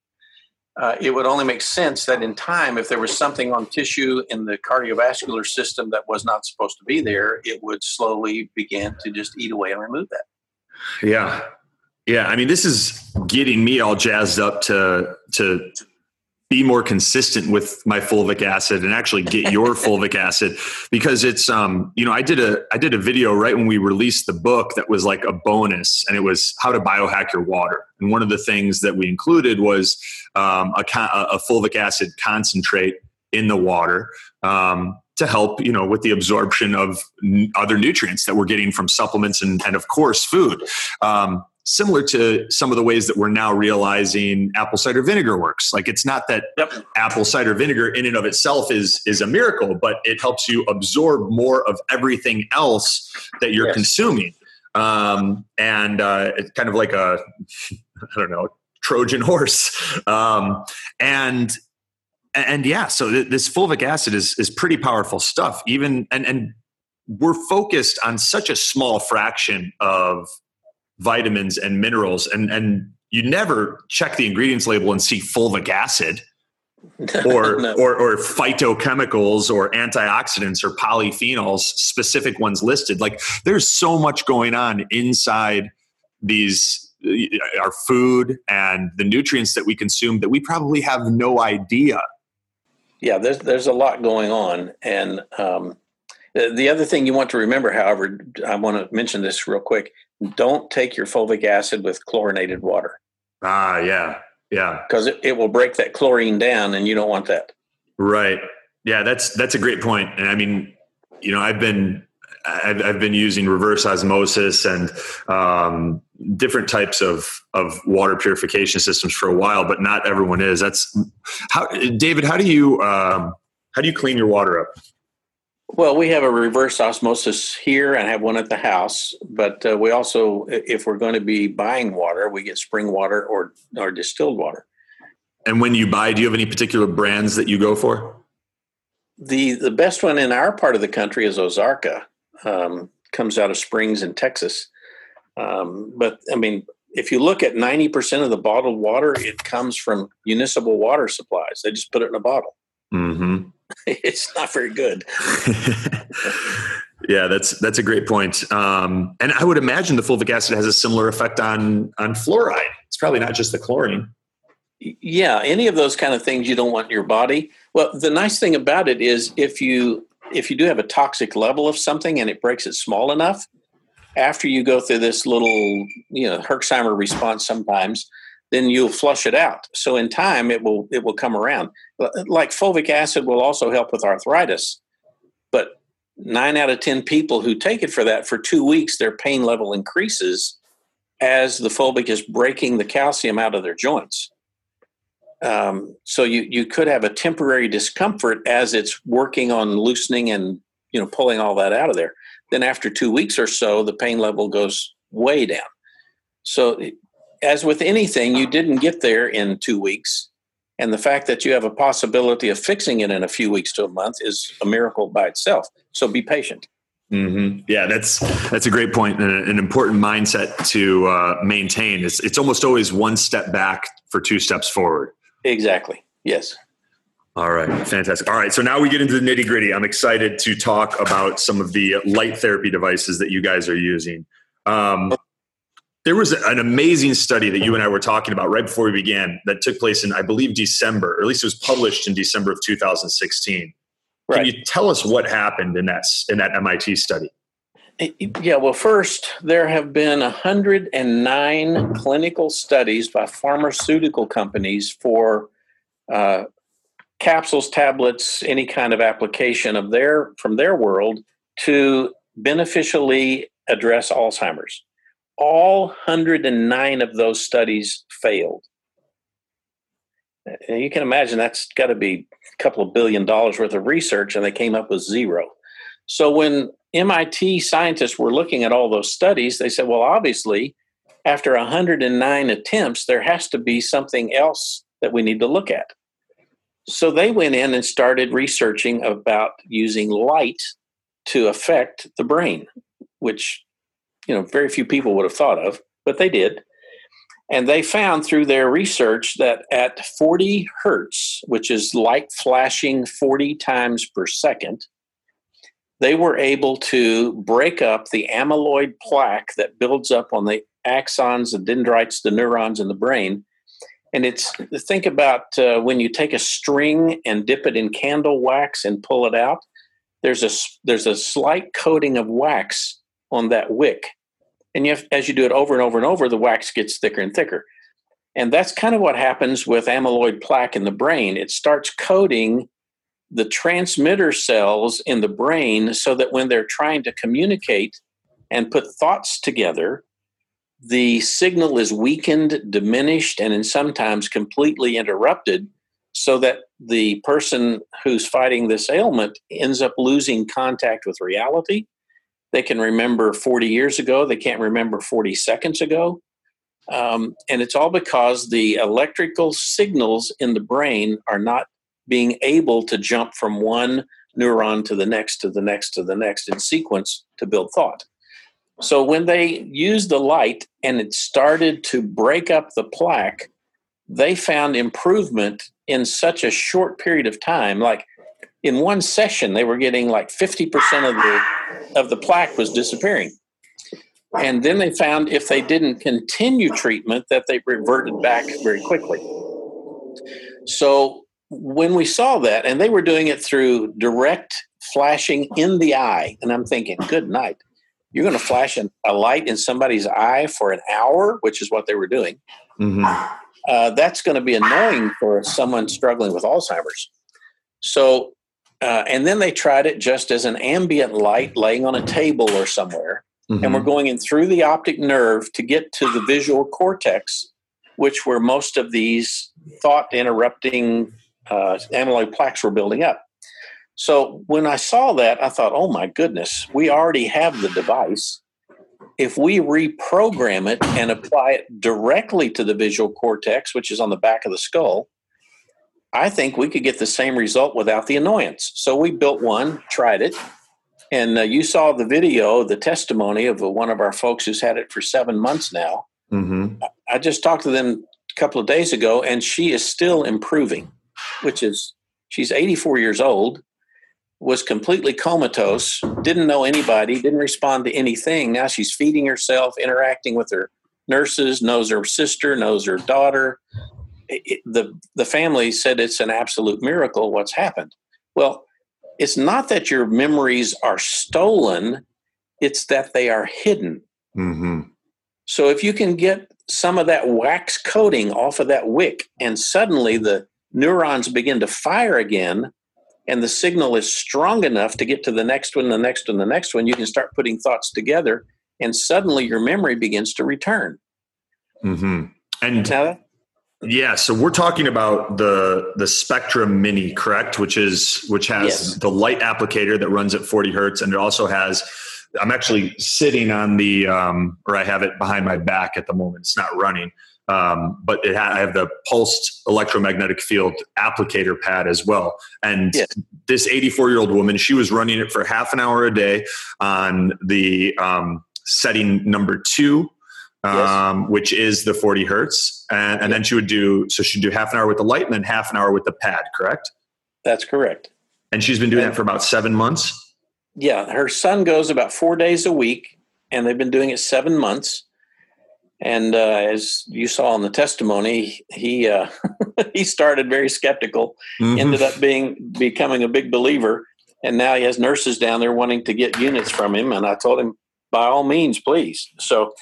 S3: Uh, it would only make sense that in time, if there was something on tissue in the cardiovascular system that was not supposed to be there, it would slowly begin to just eat away and remove that.
S1: Yeah. Yeah. I mean, this is getting me all jazzed up to to be more consistent with my fulvic acid and actually get your fulvic acid because it's um you know I did a I did a video right when we released the book that was like a bonus and it was how to biohack your water and one of the things that we included was um, a, a fulvic acid concentrate in the water um, to help you know with the absorption of n- other nutrients that we're getting from supplements and, and of course food um, similar to some of the ways that we're now realizing apple cider vinegar works like it's not that
S3: Yep.
S1: apple cider vinegar in and of itself is is a miracle but it helps you absorb more of everything else that you're
S3: Yes.
S1: consuming um, and uh, it's kind of like a i don't know trojan horse um, and and yeah so th- this fulvic acid is is pretty powerful stuff even and and we're focused on such a small fraction of vitamins and minerals and and you never check the ingredients label and see fulvic acid or,
S3: No.
S1: or or phytochemicals or antioxidants or polyphenols specific ones listed like there's so much going on inside these our food and the nutrients that we consume that we probably have no idea
S3: Yeah, there's there's a lot going on, and um, the the other thing you want to remember, however, I want to mention this real quick. Don't take your fulvic acid with chlorinated water
S1: ah yeah yeah
S3: because it, it will break that chlorine down, and you don't want that.
S1: Right. Yeah, that's that's a great. And I mean, you know, I've been I've, I've been using reverse osmosis and um, different types of of water purification systems for a while, but not everyone is. That's how David. How do you um, how do you clean your water up?
S3: Well, we have a reverse osmosis here and have one at the house, but uh, we also, if we're going to be buying water, we get spring water or or distilled water.
S1: And when you buy, do you have any particular brands that you go for?
S3: the The best one in our part of the country is Ozarka. Um, comes out of Springs in Texas. Um, but I mean, if you look at ninety percent of the bottled water, it comes from municipal water supplies. They just put it in a bottle.
S1: Mm-hmm.
S3: it's not very good.
S1: yeah, that's that's a great point. Um, and I would imagine the fulvic acid has a similar effect on on fluoride. It's probably not just the chlorine.
S3: Yeah, any of those kind of things you don't want in your body. Well, the nice thing about it is if you if you do have a toxic level of something and it breaks it small enough, after you go through this little, you know, Herxheimer response sometimes, then you'll flush it out. So in time it will it will come around. Like fulvic acid will also help with arthritis. But 9 out of 10 people who take it for that for 2 weeks their pain level increases as the fulvic is breaking the calcium out of their joints. Um, so you you could have a temporary discomfort as it's working on loosening and you know pulling all that out of there. Then after two weeks or so, the pain level goes way down. So as with anything, you didn't get there in two weeks, and the fact that you have a possibility of fixing it in a few weeks to a month is a miracle by itself. So be patient.
S1: Mm-hmm. Yeah, that's that's a great point and an important mindset to uh, maintain. It's it's almost always one step back for two steps forward.
S3: Exactly. Yes.
S1: All right, fantastic. All right, so now we get into the nitty gritty. I'm excited to talk about some of the light therapy devices that you guys are using. Um, there was an amazing study that you and I were talking about right before we began that took place in, I believe, December, or at least it was published in December of 2016. Right. Can you tell us what happened in that in that MIT study?
S3: Yeah, well, first, there have been 109 clinical studies by pharmaceutical companies for uh, capsules, tablets, any kind of application of their from their world to beneficially address Alzheimer's. All 109 of those studies failed. You can imagine that's got to be a couple of billion dollars worth of research, and they came up with zero. So when MIT scientists were looking at all those studies, they said, well, obviously, after 109 attempts, there has to be something else that we need to look at. So they went in and started researching about using light to affect the brain, which you know very few people would have thought of, but they did. And they found through their research that at 40 hertz, which is light flashing 40 times per second, they were able to break up the amyloid plaque that builds up on the axons, the dendrites, the neurons in the brain. And it's think about uh, when you take a string and dip it in candle wax and pull it out. There's a there's a slight coating of wax on that wick, and you have, as you do it over and over and over, the wax gets thicker and thicker. And that's kind of what happens with amyloid plaque in the brain. It starts coating the transmitter cells in the brain so that when they're trying to communicate and put thoughts together, the signal is weakened, diminished, and sometimes completely interrupted so that the person who's fighting this ailment ends up losing contact with reality. They can remember 40 years ago, they can't remember 40 seconds ago. Um, and it's all because the electrical signals in the brain are not being able to jump from one neuron to the next to the next to the next in sequence to build thought. So when they used the light and it started to break up the plaque, they found improvement in such a short period of time. Like in one session, they were getting like 50% of the of the plaque was disappearing. And then they found if they didn't continue treatment that they reverted back very quickly. So when we saw that, and they were doing it through direct flashing in the eye, and I'm thinking, good night. You're going to flash a light in somebody's eye for an hour, which is what they were doing. Mm-hmm. Uh, that's going to be annoying for someone struggling with Alzheimer's. So, uh, and then they tried it just as an ambient light laying on a table or somewhere. Mm-hmm. And we're going in through the optic nerve to get to the visual cortex, which where most of these thought interrupting uh, amyloid plaques were building up. So when I saw that, I thought, oh my goodness, we already have the device. If we reprogram it and apply it directly to the visual cortex, which is on the back of the skull, I think we could get the same result without the annoyance. So we built one, tried it, and uh, you saw the video, the testimony of uh, one of our folks who's had it for seven months now. Mm-hmm. I just talked to them a couple of days ago, and she is still improving which is she's 84 years old, was completely comatose, didn't know anybody, didn't respond to anything. Now she's feeding herself, interacting with her nurses, knows her sister, knows her daughter. it, the the family said it's an absolute miracle what's happened. Well, it's not that your memories are stolen; it's that they are hidden.
S1: Mm-hmm.
S3: So if you can get some of that wax coating off of that wick, and suddenly the neurons begin to fire again, and the signal is strong enough to get to the next one, the next one, the next one, you can start putting thoughts together, and suddenly your memory begins to return.
S1: Mm-hmm. And
S3: now,
S1: yeah, so we're talking about the the Spectrum Mini, correct? Which is which has
S3: Yes.
S1: the light applicator that runs at 40 hertz, and it also has. I'm actually sitting on the, um, or I have it behind my back at the moment. It's not running, um, but it ha- I have the pulsed electromagnetic field applicator pad as well. And
S3: Yes.
S1: this 84 year old woman, she was running it for half an hour a day on the um, setting number two
S3: Yes.
S1: um, which is the 40 hertz. And, and then she would do, so she'd do half an hour with the light and then half an hour with the pad, correct?
S3: that's correct.
S1: And she's been doing that for about seven months.
S3: Yeah, her son goes about four days a week, and they've been doing it seven months. And uh, as you saw in the testimony, he uh, he started very skeptical,
S1: Mhm.
S3: ended up being becoming a big believer, and now he has nurses down there wanting to get units from him. And I told him, by all means, please. So,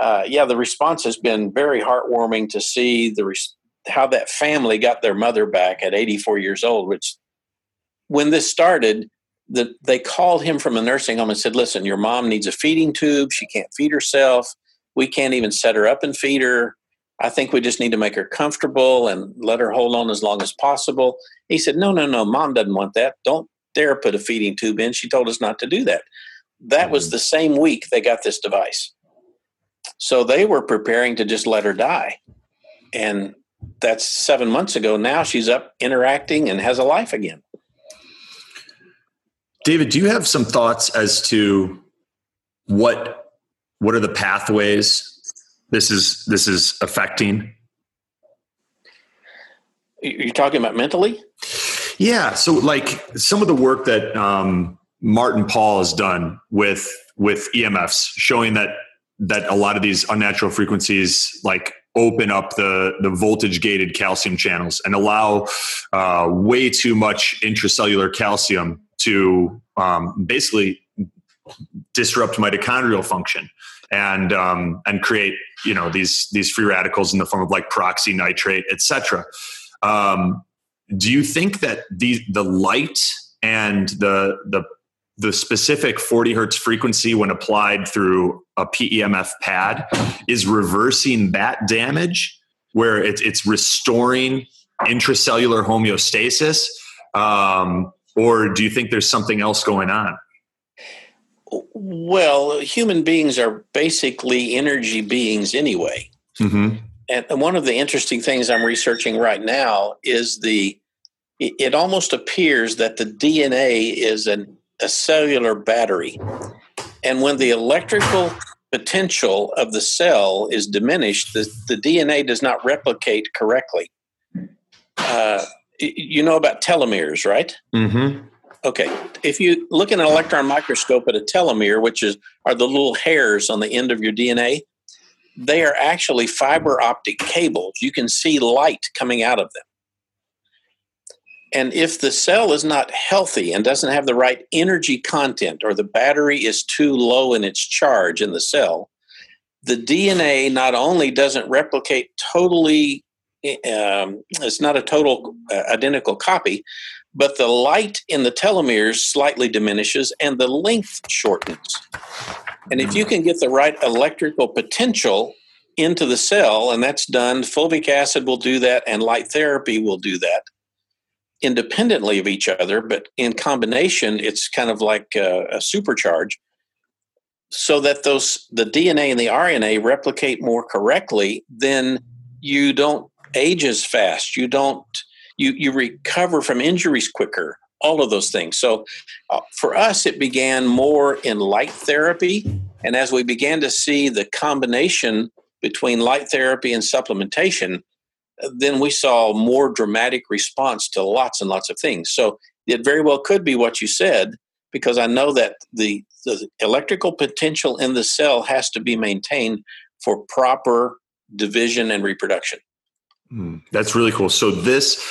S3: uh, yeah, the response has been very heartwarming to see the res- how that family got their mother back at 84 years old. Which, when this started, the, they called him from a nursing home and said, "Listen, your mom needs a feeding tube. She can't feed herself. We can't even set her up and feed her. I think we just need to make her comfortable and let her hold on as long as possible." He said, "No, no, no. Mom doesn't want that. Don't dare put a feeding tube in. She told us not to do that." That was mm-hmm. the same week they got this device. So they were preparing to just let her die. And that's seven months ago. Now she's up interacting and has a life again.
S1: David, do you have some thoughts as to what what are the pathways this is this is affecting?
S3: You're talking about mentally?
S1: Yeah. So, like some of the work that um, Martin Pall has done with with EMFs, showing that that a lot of these unnatural frequencies like open up the the voltage gated calcium channels and allow uh, way too much intracellular calcium to um, basically disrupt mitochondrial function and um, and create you know these these free radicals in the form of like peroxynitrite, etc. Um, do you think that the the light and the the the specific 40 hertz frequency when applied through a PEMF pad is reversing that damage where it's it's restoring intracellular homeostasis um, or do you think there's something else going on
S3: Well, human beings are basically energy beings anyway.
S1: mm-hmm.
S3: And one of the interesting things I'm researching right now is the it it almost appears that the DNA is an, a cellular battery. And when the electrical potential of the cell is diminished, the, the DNA does not replicate correctly. Uh, you know about telomeres, right?
S1: Mm-hmm.
S3: Okay. If you look in an electron microscope at a telomere, which is are the little hairs on the end of your DNA, they are actually fiber optic cables. You can see light coming out of them. And if the cell is not healthy and doesn't have the right energy content, or the battery is too low in its charge in the cell, the DNA not only doesn't replicate totally, um, it's not a total uh, identical copy, but the light in the telomeres slightly diminishes and the length shortens. And if you mm. can get the right electrical potential into the cell, and that's done, fulvic acid will do that, and light therapy will do that independently of each other, but in combination, it's kind of like a, a supercharge. So that those the DNA and the RNA replicate more correctly, then you don't age as fast. You don't you you recover from injuries quicker all of those things. So uh, for us it began more in light therapy. And as we began to see the combination between light therapy and supplementation uh, then we saw more dramatic response to lots and lots of things. So it very well could be what you said because i know that the, the electrical potential in the cell has to be maintained for proper division and reproduction
S1: Mm, that's really cool. So this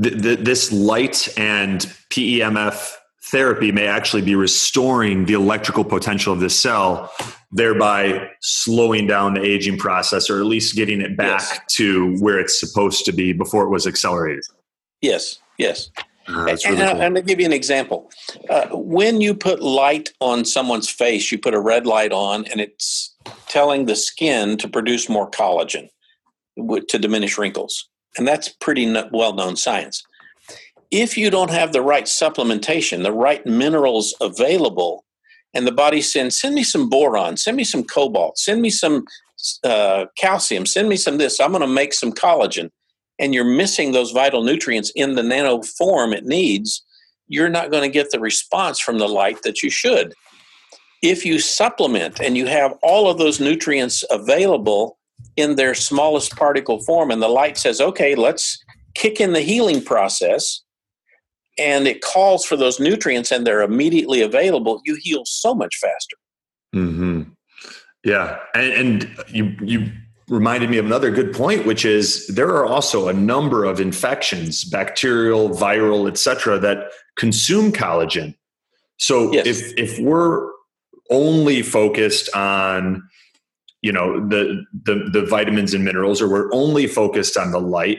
S1: th- th- this light and PEMF therapy may actually be restoring the electrical potential of the cell, thereby slowing down the aging process, or at least getting it back
S3: Yes.
S1: to where it's supposed to be before it was accelerated.
S3: Yes, yes.
S1: Uh, that's
S3: and,
S1: really
S3: and
S1: cool.
S3: I'm going to give you an example. Uh, when you put light on someone's face, you put a red light on, and it's telling the skin to produce more collagen to diminish wrinkles. And that's pretty well known science. If you don't have the right supplementation, the right minerals available, and the body sends, send me some boron, send me some cobalt, send me some uh, calcium, send me some this, I'm going to make some collagen and you're missing those vital nutrients in the nano form it needs, you're not going to get the response from the light that you should. If you supplement and you have all of those nutrients available in their smallest particle form, and the light says, okay, let's kick in the healing process, and it calls for those nutrients and they're immediately available, you heal so much faster.
S1: hmm Yeah, and, and you you reminded me of another good point, which is there are also a number of infections, bacterial, viral, etc., that consume collagen. So
S3: Yes.
S1: if if we're only focused on you know the, the the vitamins and minerals, or we're only focused on the light,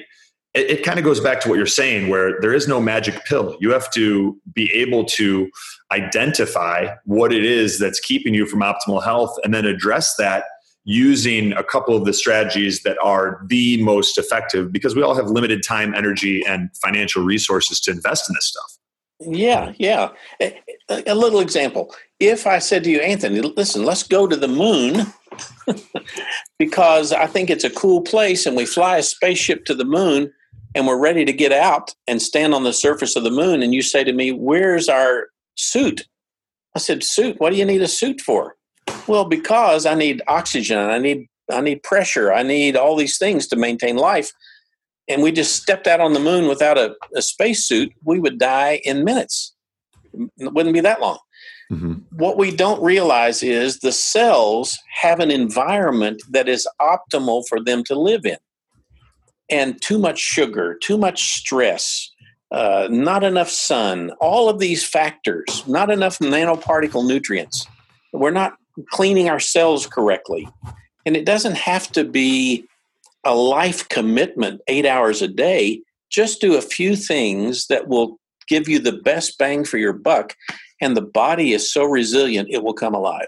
S1: it, it kind of goes back to what you're saying, where there is no magic pill. You have to be able to identify what it is that's keeping you from optimal health and then address that using a couple of the strategies that are the most effective because we all have limited time, energy, and financial resources to invest in this stuff.
S3: Yeah, yeah. A, a little example. If I said to you, Anthony, listen, let's go to the moon because I think it's a cool place and we fly a spaceship to the moon and we're ready to get out and stand on the surface of the moon. And you say to me, Where's our suit? I said, Suit? What do you need a suit for? Well, because I need oxygen, I need I need pressure, I need all these things to maintain life. And we just stepped out on the moon without a, a spacesuit, we would die in minutes. It wouldn't be that long. What we don't realize is the cells have an environment that is optimal for them to live in. And too much sugar, too much stress, uh, not enough sun, all of these factors, not enough nanoparticle nutrients. We're not cleaning our cells correctly. And it doesn't have to be a life commitment eight hours a day. Just do a few things that will give you the best bang for your buck. And the body is so resilient, it will come alive.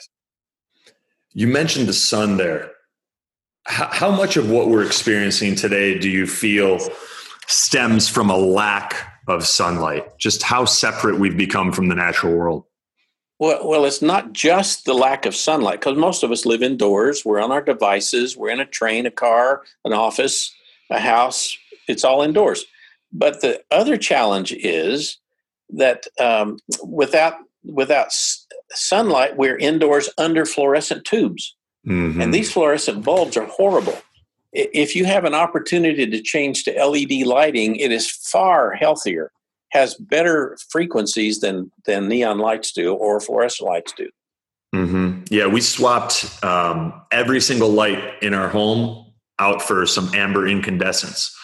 S1: You mentioned the sun there. How, how much of what we're experiencing today do you feel stems from a lack of sunlight? Just how separate we've become from the natural world?
S3: Well, well, it's not just the lack of sunlight because most of us live indoors. We're on our devices. We're in a train, a car, an office, a house. It's all indoors. But the other challenge is that um, without without s- sunlight, we're indoors under fluorescent tubes,
S1: Mhm.
S3: and these fluorescent bulbs are horrible. If you have an opportunity to change to LED lighting, it is far healthier, has better frequencies than than neon lights do or fluorescent lights do.
S1: hmm Yeah, we swapped um, every single light in our home out for some amber incandescents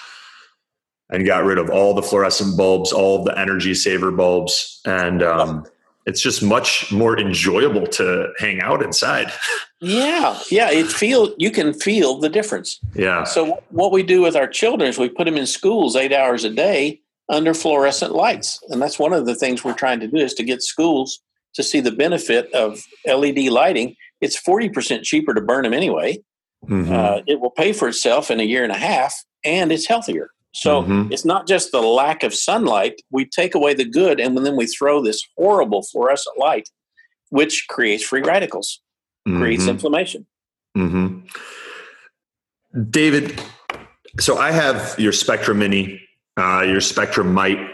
S1: and got rid of all the fluorescent bulbs, all the energy saver bulbs. And um, it's just much more enjoyable to hang out inside.
S3: Yeah, yeah, it feel you can feel the difference.
S1: yeah.
S3: So what we do with our children is we put them in schools eight hours a day under fluorescent lights, and that's one of the things we're trying to do is to get schools to see the benefit of LED lighting. It's forty percent cheaper to burn them anyway.
S1: Mhm.
S3: Uh, it will pay for itself in a year and a half, and it's healthier. So
S1: Mhm.
S3: it's not just the lack of sunlight. We take away the good, and then we throw this horrible fluorescent light, which creates free radicals, creates
S1: Mhm.
S3: inflammation.
S1: hmm David, so I have your Spectrum Mini, uh, your Spectrum Mite,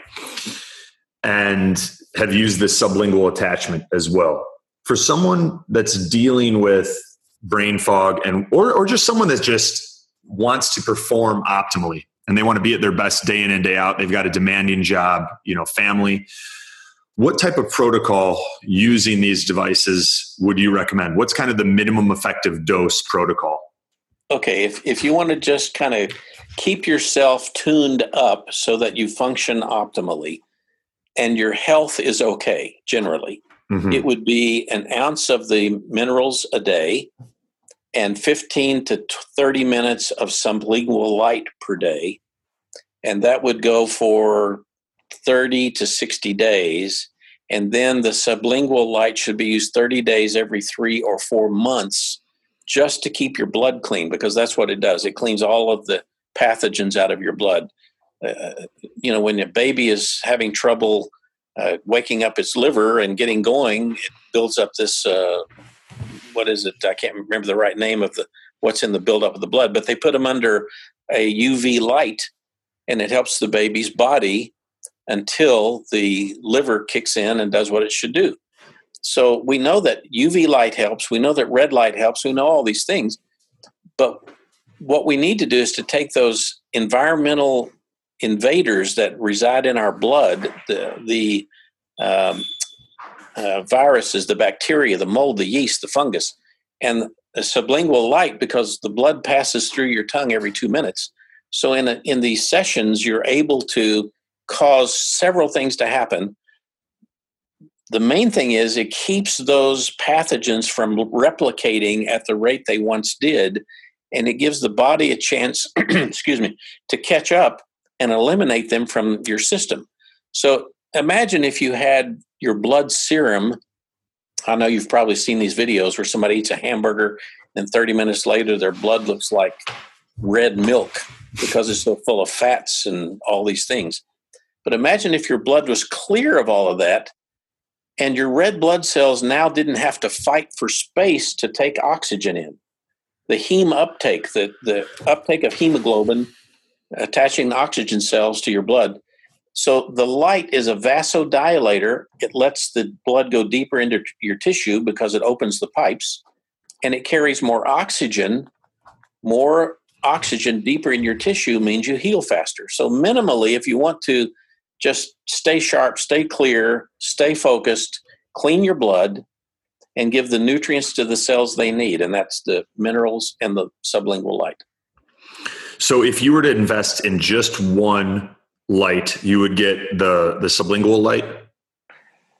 S1: and have used this sublingual attachment as well. For someone that's dealing with brain fog and or or just someone that just wants to perform optimally and they want to be at their best day in and day out, they've got a demanding job, you know, family. What type of protocol using these devices would you recommend? What's kind of the minimum effective dose protocol?
S3: okay, if, if you want to just kind of keep yourself tuned up so that you function optimally and your health is okay generally,
S1: Mhm.
S3: it would be an ounce of the minerals a day and 15 to 30 minutes of sublingual light per day. And that would go for 30 to 60 days. And then the sublingual light should be used 30 days every three or four months just to keep your blood clean because that's what it does. It cleans all of the pathogens out of your blood. Uh, you know, when a baby is having trouble uh, waking up its liver and getting going, it builds up this. Uh, what is it? I can't remember the right name of the what's in the buildup of the blood, but they put them under a UV light, and it helps the baby's body until the liver kicks in and does what it should do. So we know that UV light helps. We know that red light helps. We know all these things, but what we need to do is to take those environmental invaders that reside in our blood, the the um, uh, viruses, the bacteria, the mold, the yeast, the fungus, and a sublingual light because the blood passes through your tongue every two minutes. So in a, in these sessions, you're able to cause several things to happen. The main thing is it keeps those pathogens from replicating at the rate they once did, and it gives the body a chance, excuse me, to catch up and eliminate them from your system. So imagine if you had your blood serum. I know you've probably seen these videos where somebody eats a hamburger and 30 minutes later their blood looks like red milk because it's so full of fats and all these things. But imagine if your blood was clear of all of that and your red blood cells now didn't have to fight for space to take oxygen in. The heme uptake, the, the uptake of hemoglobin attaching oxygen cells to your blood. So the light is a vasodilator. It lets the blood go deeper into your tissue because it opens the pipes and it carries more oxygen. More oxygen deeper in your tissue means you heal faster. So, minimally, if you want to just stay sharp, stay clear, stay focused, clean your blood, and give the nutrients to the cells they need. And that's the minerals and the sublingual light.
S1: So if you were to invest in just one light, you would get the the sublingual light.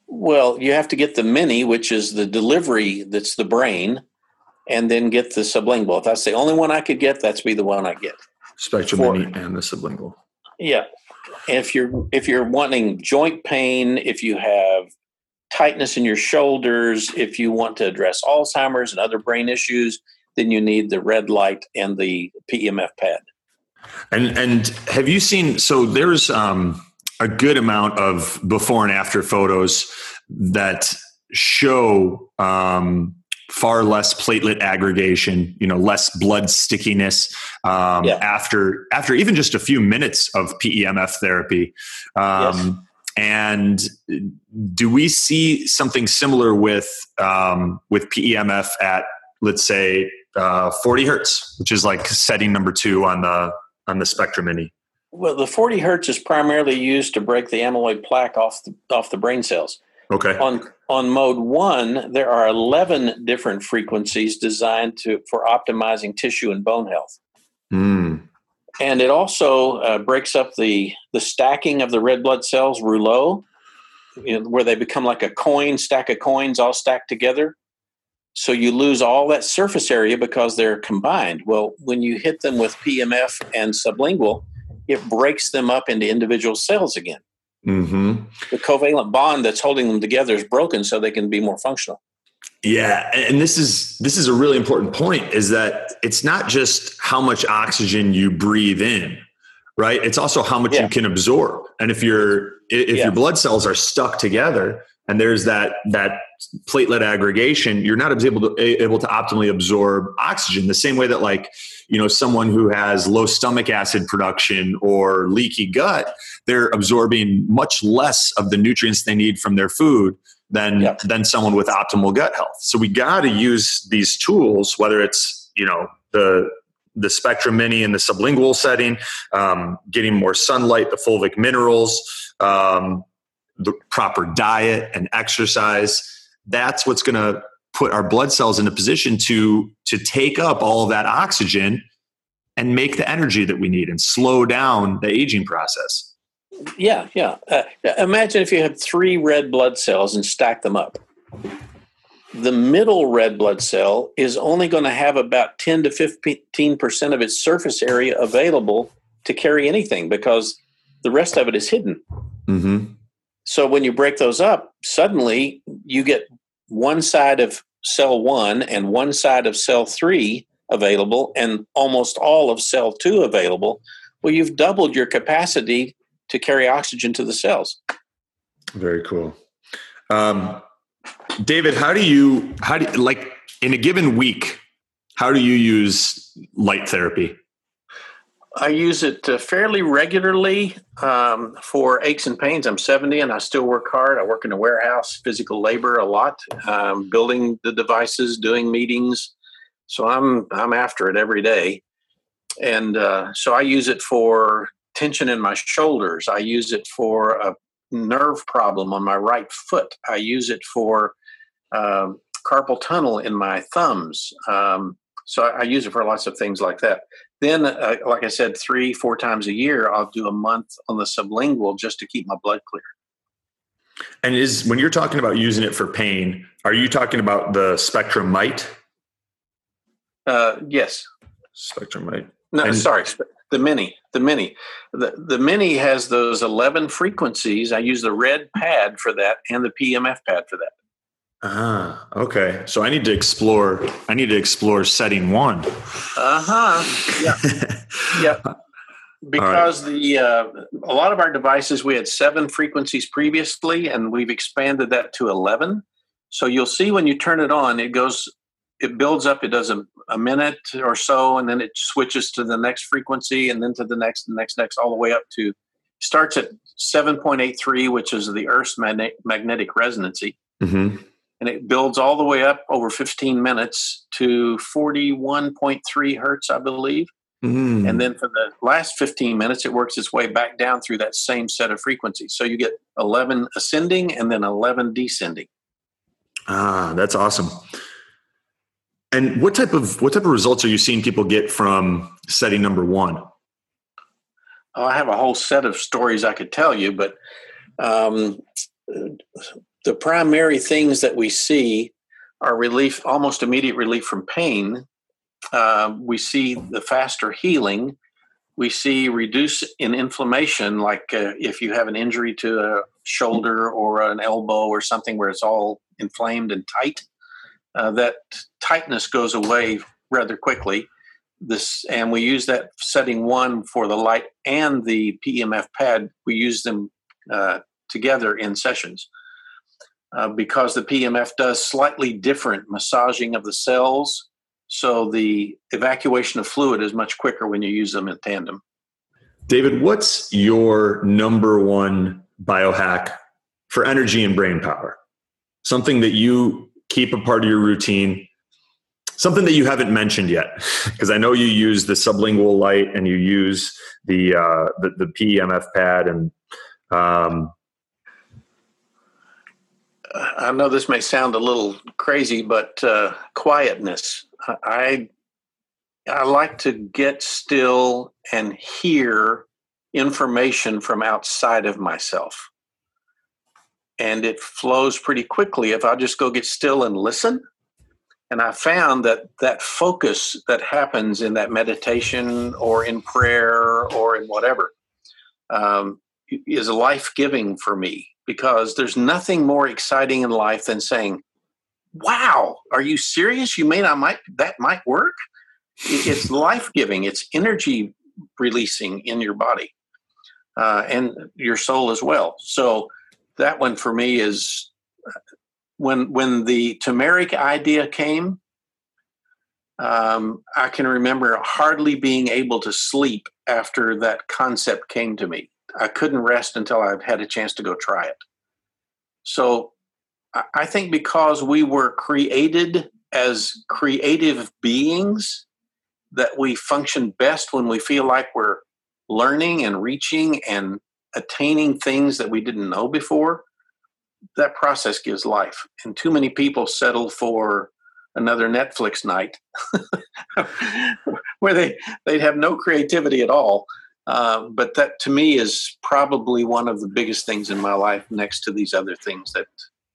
S3: Well, you have to get the mini, which is the delivery that's the brain, and then get the sublingual. If that's the only one I could get, that's be the one I get.
S1: Spectrum
S3: For-
S1: Mini and the sublingual.
S3: Yeah. If you're if you're wanting joint pain, if you have tightness in your shoulders, if you want to address Alzheimer's and other brain issues, then you need the red light and the PEMF pad.
S1: And and have you seen? So there's um, a good amount of before and after photos that show um, far less platelet aggregation. You know, less blood stickiness um,
S3: Yeah.
S1: after after even just a few minutes of PEMF therapy. Um, And do we see something similar with um, with PEMF at let's say uh, 40 hertz, which is like setting number two on the on the Spectrum Mini?
S3: Well, the 40 hertz is primarily used to break the amyloid plaque off the, off the brain cells.
S1: Okay.
S3: On on mode one, there are 11 different frequencies designed to for optimizing tissue and bone health.
S1: Mm.
S3: and it also uh, breaks up the the stacking of the red blood cells rouleau you know, where they become like a coin stack of coins all stacked together so you lose all that surface area because they're combined well when you hit them with PEMF and sublingual it breaks them up into individual cells again
S1: hmm
S3: the covalent bond that's holding them together is broken so they can be more functional
S1: Yeah, and this is this is a really important point. Is that it's not just how much oxygen you breathe in, right? It's also how much
S3: Yeah.
S1: you can absorb. And if your if
S3: Yeah.
S1: your blood cells are stuck together and there's that that platelet aggregation, you're not able to able to optimally absorb oxygen. The same way that like you know someone who has low stomach acid production or leaky gut, they're absorbing much less of the nutrients they need from their food than
S3: Yeah.
S1: than someone with optimal gut health. So we got to use these tools, whether it's you know the the Spectrum Mini in the sublingual setting, um, getting more sunlight, the fulvic minerals, um, the proper diet and exercise. That's what's going to put our blood cells in a position to to take up all of that oxygen and make the energy that we need and slow down the aging process.
S3: Yeah, yeah. Uh, imagine if you had three red blood cells and stack them up. The middle red blood cell is only going to have about 10 to 15% of its surface area available to carry anything because the rest of it is hidden.
S1: Mm-hmm.
S3: So when you break those up, suddenly you get one side of cell one and one side of cell three available and almost all of cell two available. Well, you've doubled your capacity to carry oxygen to the cells.
S1: Very cool. Um, David, how do you, how do like in a given week, how do you use light therapy?
S3: I use it uh, fairly regularly um, for aches and pains. I'm 70 and I still work hard. I work in a warehouse, physical labor a lot, um, building the devices, doing meetings. So I'm I'm after it every day, and uh, so I use it for tension in my shoulders. I use it for a nerve problem on my right foot. I use it for um, carpal tunnel in my thumbs. Um, so I, I, use it for lots of things like that. Then, uh, like I said, three, four times a year, I'll do a month on the sublingual just to keep my blood clear.
S1: And is when you're talking about using it for pain, are you talking about the Spectrum Mite?
S3: Uh, yes.
S1: Spectrum Mite.
S3: No, and, sorry, the mini. The mini. The the mini has those eleven frequencies. I use the red pad for that and the PEMF pad for that.
S1: Ah, okay. So I need to explore. I need to explore setting one.
S3: Uh huh. Yeah. yeah. Because right. the uh, a lot of our devices we had seven frequencies previously, and we've expanded that to eleven. So you'll see when you turn it on, it goes, it builds up. It does a, a minute or so, and then it switches to the next frequency, and then to the next, the next, next, all the way up to starts at seven point eight three, which is the Earth's magnetic resonancy.
S1: Mm-hmm
S3: and it builds all the way up over 15 minutes to 41.3 hertz, I believe.
S1: Mm.
S3: And then for the last 15 minutes, it works its way back down through that same set of frequencies. So you get 11 ascending and then 11 descending.
S1: Ah, that's awesome. And what type of what type of results are you seeing people get from setting number one?
S3: Oh, I have a whole set of stories I could tell you, but um, the primary things that we see are relief, almost immediate relief from pain. Uh, we see the faster healing. We see reduce in inflammation, like uh, if you have an injury to a shoulder or an elbow or something where it's all inflamed and tight. Uh, that tightness goes away rather quickly. This and we use that setting one for the light and the PEMF pad. We use them uh, together in sessions uh, because the PEMF does slightly different massaging of the cells. So the evacuation of fluid is much quicker when you use them in tandem.
S1: David, what's your number one biohack for energy and brain power? Something that you keep a part of your routine, something that you haven't mentioned yet, because I know you use the sublingual light and you use the uh, the, the PEMF pad and um,
S3: I know this may sound a little crazy, but uh, quietness. I I like to get still and hear information from outside of myself, and it flows pretty quickly if I just go get still and listen. And I found that that focus that happens in that meditation or in prayer or in whatever um, is life giving for me because there's nothing more exciting in life than saying, "Wow, are you serious? You mean I might that might work?" It's life giving. It's energy releasing in your body uh, and your soul as well. So that one for me is when when the turmeric idea came. Um, I can remember hardly being able to sleep after that concept came to me. I couldn't rest until I had a chance to go try it. So I think because we were created as creative beings, that we function best when we feel like we're learning and reaching and attaining things that we didn't know before. that process gives life. And too many people settle for another Netflix night where they they'd have no creativity at all. Uh, but that to me is probably one of the biggest things in my life, next to these other things that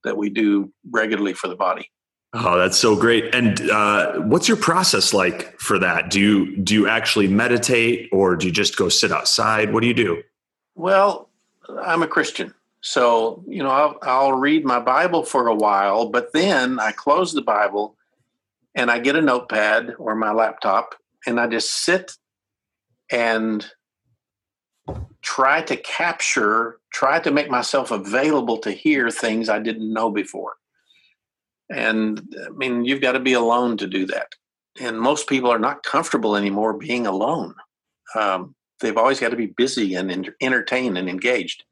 S3: that we do regularly for the body.
S1: Oh, that's so great! And uh, what's your process like for that? Do you do you actually meditate, or do you just go sit outside? What do you do?
S3: Well, I'm a Christian, so you know I'll, I'll read my Bible for a while, but then I close the Bible and I get a notepad or my laptop, and I just sit and try to capture, try to make myself available to hear things I didn't know before. And I mean, you've got to be alone to do that. And most people are not comfortable anymore being alone. Um, they've always got to be busy and entertained and engaged.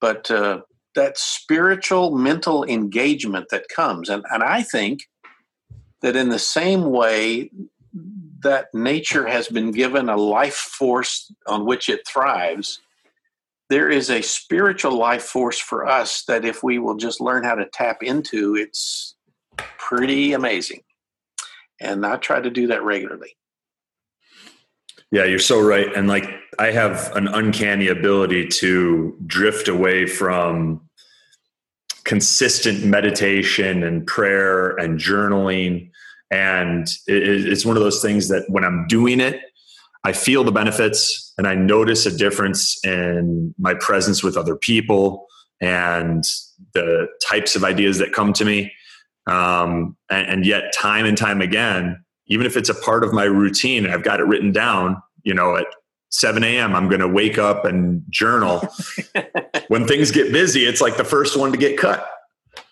S3: But uh, that spiritual mental engagement that comes, and, and I think that in the same way that nature has been given a life force on which it thrives, there is a spiritual life force for us that if we will just learn how to tap into, it's pretty amazing. And I try to do that regularly.
S1: Yeah, you're so right. And like I have an uncanny ability to drift away from consistent meditation and prayer and journaling. And it's one of those things that when I'm doing it, I feel the benefits and I notice a difference in my presence with other people and the types of ideas that come to me. Um, and, and yet, time and time again, even if it's a part of my routine, and I've got it written down, you know, at 7 a.m., I'm going to wake up and journal. when things get busy, it's like the first one to get cut.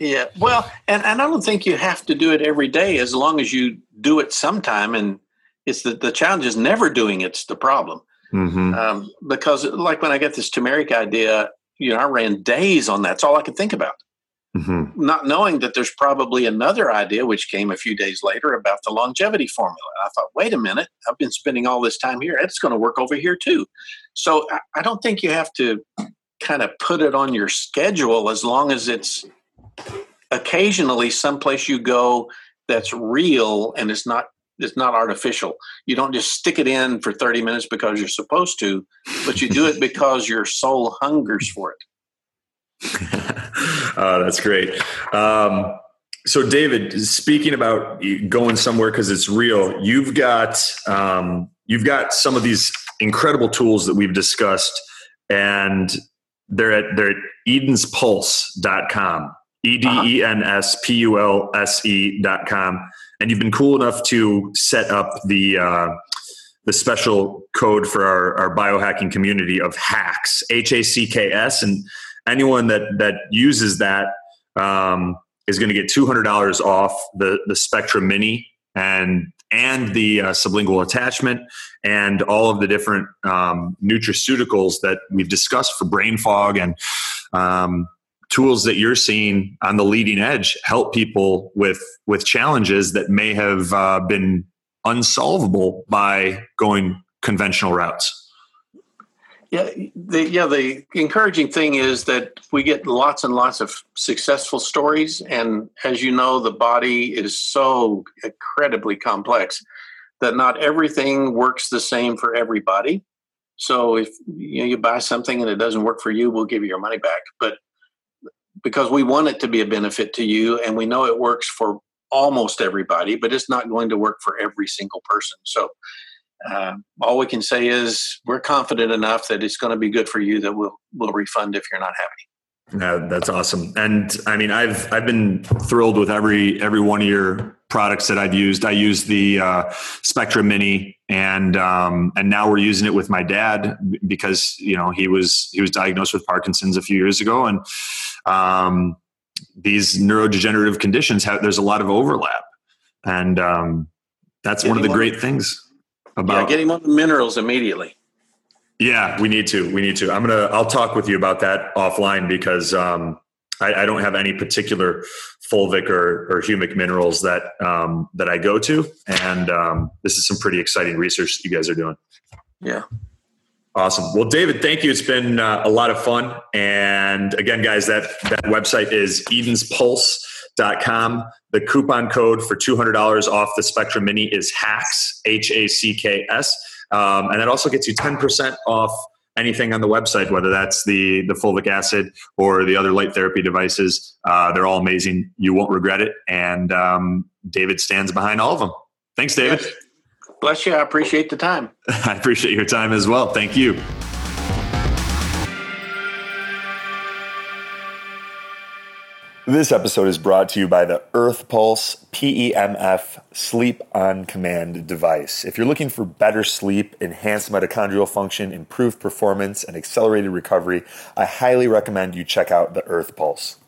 S3: Yeah. Well, and, and I don't think you have to do it every day as long as you do it sometime. And it's the, the challenge is never doing it's the problem. Mm-hmm. Um, because, like, when I got this turmeric idea, you know, I ran days on that. That's all I could think about. Mm-hmm. Not knowing that there's probably another idea, which came a few days later, about the longevity formula. And I thought, wait a minute, I've been spending all this time here. It's going to work over here too. So I, I don't think you have to kind of put it on your schedule as long as it's occasionally someplace you go that's real and it's not it's not artificial. You don't just stick it in for 30 minutes because you're supposed to, but you do it because your soul hungers for it.
S1: oh, that's great. Um, so, David, speaking about going somewhere because it's real, you've got um, you've got some of these incredible tools that we've discussed, and they're at they're at edenspulse.com. E D E N S P U L S E dot com. And you've been cool enough to set up the uh, the special code for our, our biohacking community of hacks, H A C K S. And anyone that that uses that um, is going to get two hundred dollars off the the Spectra Mini and and the uh, sublingual attachment and all of the different um, nutraceuticals that we've discussed for brain fog and um, tools that you're seeing on the leading edge help people with with challenges that may have uh, been unsolvable by going conventional routes.
S3: Yeah, the yeah the encouraging thing is that we get lots and lots of successful stories, and as you know, the body is so incredibly complex that not everything works the same for everybody. So if you know you buy something and it doesn't work for you, we'll give you your money back. But because we want it to be a benefit to you and we know it works for almost everybody, but it's not going to work for every single person. So uh, all we can say is we're confident enough that it's going to be good for you that we'll we'll refund if you're not happy.
S1: Yeah, that's awesome. And I mean, I've I've been thrilled with every every one of your products that I've used. I use the uh, Spectra Mini, and um, and now we're using it with my dad because you know he was he was diagnosed with Parkinson's a few years ago, and um, these neurodegenerative conditions have there's a lot of overlap, and um, that's one of the great things about
S3: yeah, getting on the minerals immediately.
S1: Yeah, we need to. We need to. I'm gonna. I'll talk with you about that offline because um, I, I, don't have any particular fulvic or, or humic minerals that um, that I go to, and um, this is some pretty exciting research that you guys are doing.
S3: Yeah.
S4: Awesome. Well, David, thank you. It's been uh, a lot of fun. And again, guys, that, that website is edenspulse.com. The coupon code for $200 off the Spectrum Mini is HACKS, H A C K S. Um, and that also gets you 10% off anything on the website, whether that's the, the fulvic acid or the other light therapy devices. Uh, they're all amazing. You won't regret it. And um, David stands behind all of them. Thanks, David.
S3: Yes. Bless you. I appreciate the time.
S4: I appreciate your time as well. Thank you.
S1: This episode is brought to you by the Earth Pulse PEMF Sleep on Command device. If you're looking for better sleep, enhanced mitochondrial function, improved performance, and accelerated recovery, I highly recommend you check out the Earth Pulse.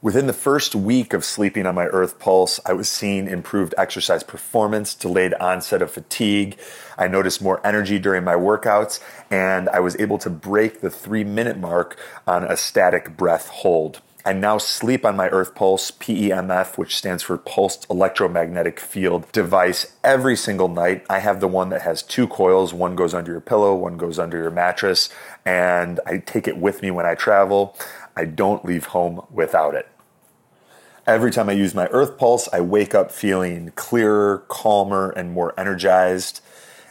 S1: Within the first week of sleeping on my Earth Pulse, I was seeing improved exercise performance, delayed onset of fatigue. I noticed more energy during my workouts, and I was able to break the three minute mark on a static breath hold. I now sleep on my Earth Pulse PEMF, which stands for Pulsed Electromagnetic Field device, every single night. I have the one that has two coils. One goes under your pillow, one goes under your mattress, and I take it with me when I travel. I don't leave home without it. Every time I use my Earth Pulse, I wake up feeling clearer, calmer, and more energized.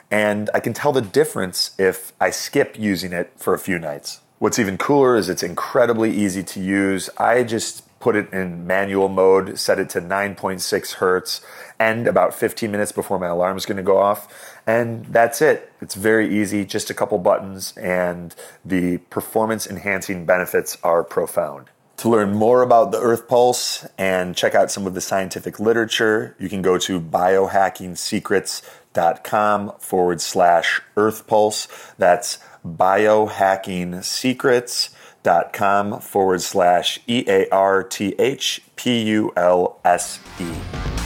S1: And I can tell the difference if I skip using it for a few nights. What's even cooler is it's incredibly easy to use. I just put it in manual mode, set it to 9.6 hertz, and about 15 minutes before my alarm is going to go off. And that's it. It's very easy, just a couple buttons, and the performance enhancing benefits are profound. To learn more about the Earth Pulse and check out some of the scientific literature, you can go to biohackingsecrets.com forward slash Earth Pulse. That's biohackingsecrets.com forward slash E A R T H P U L S E.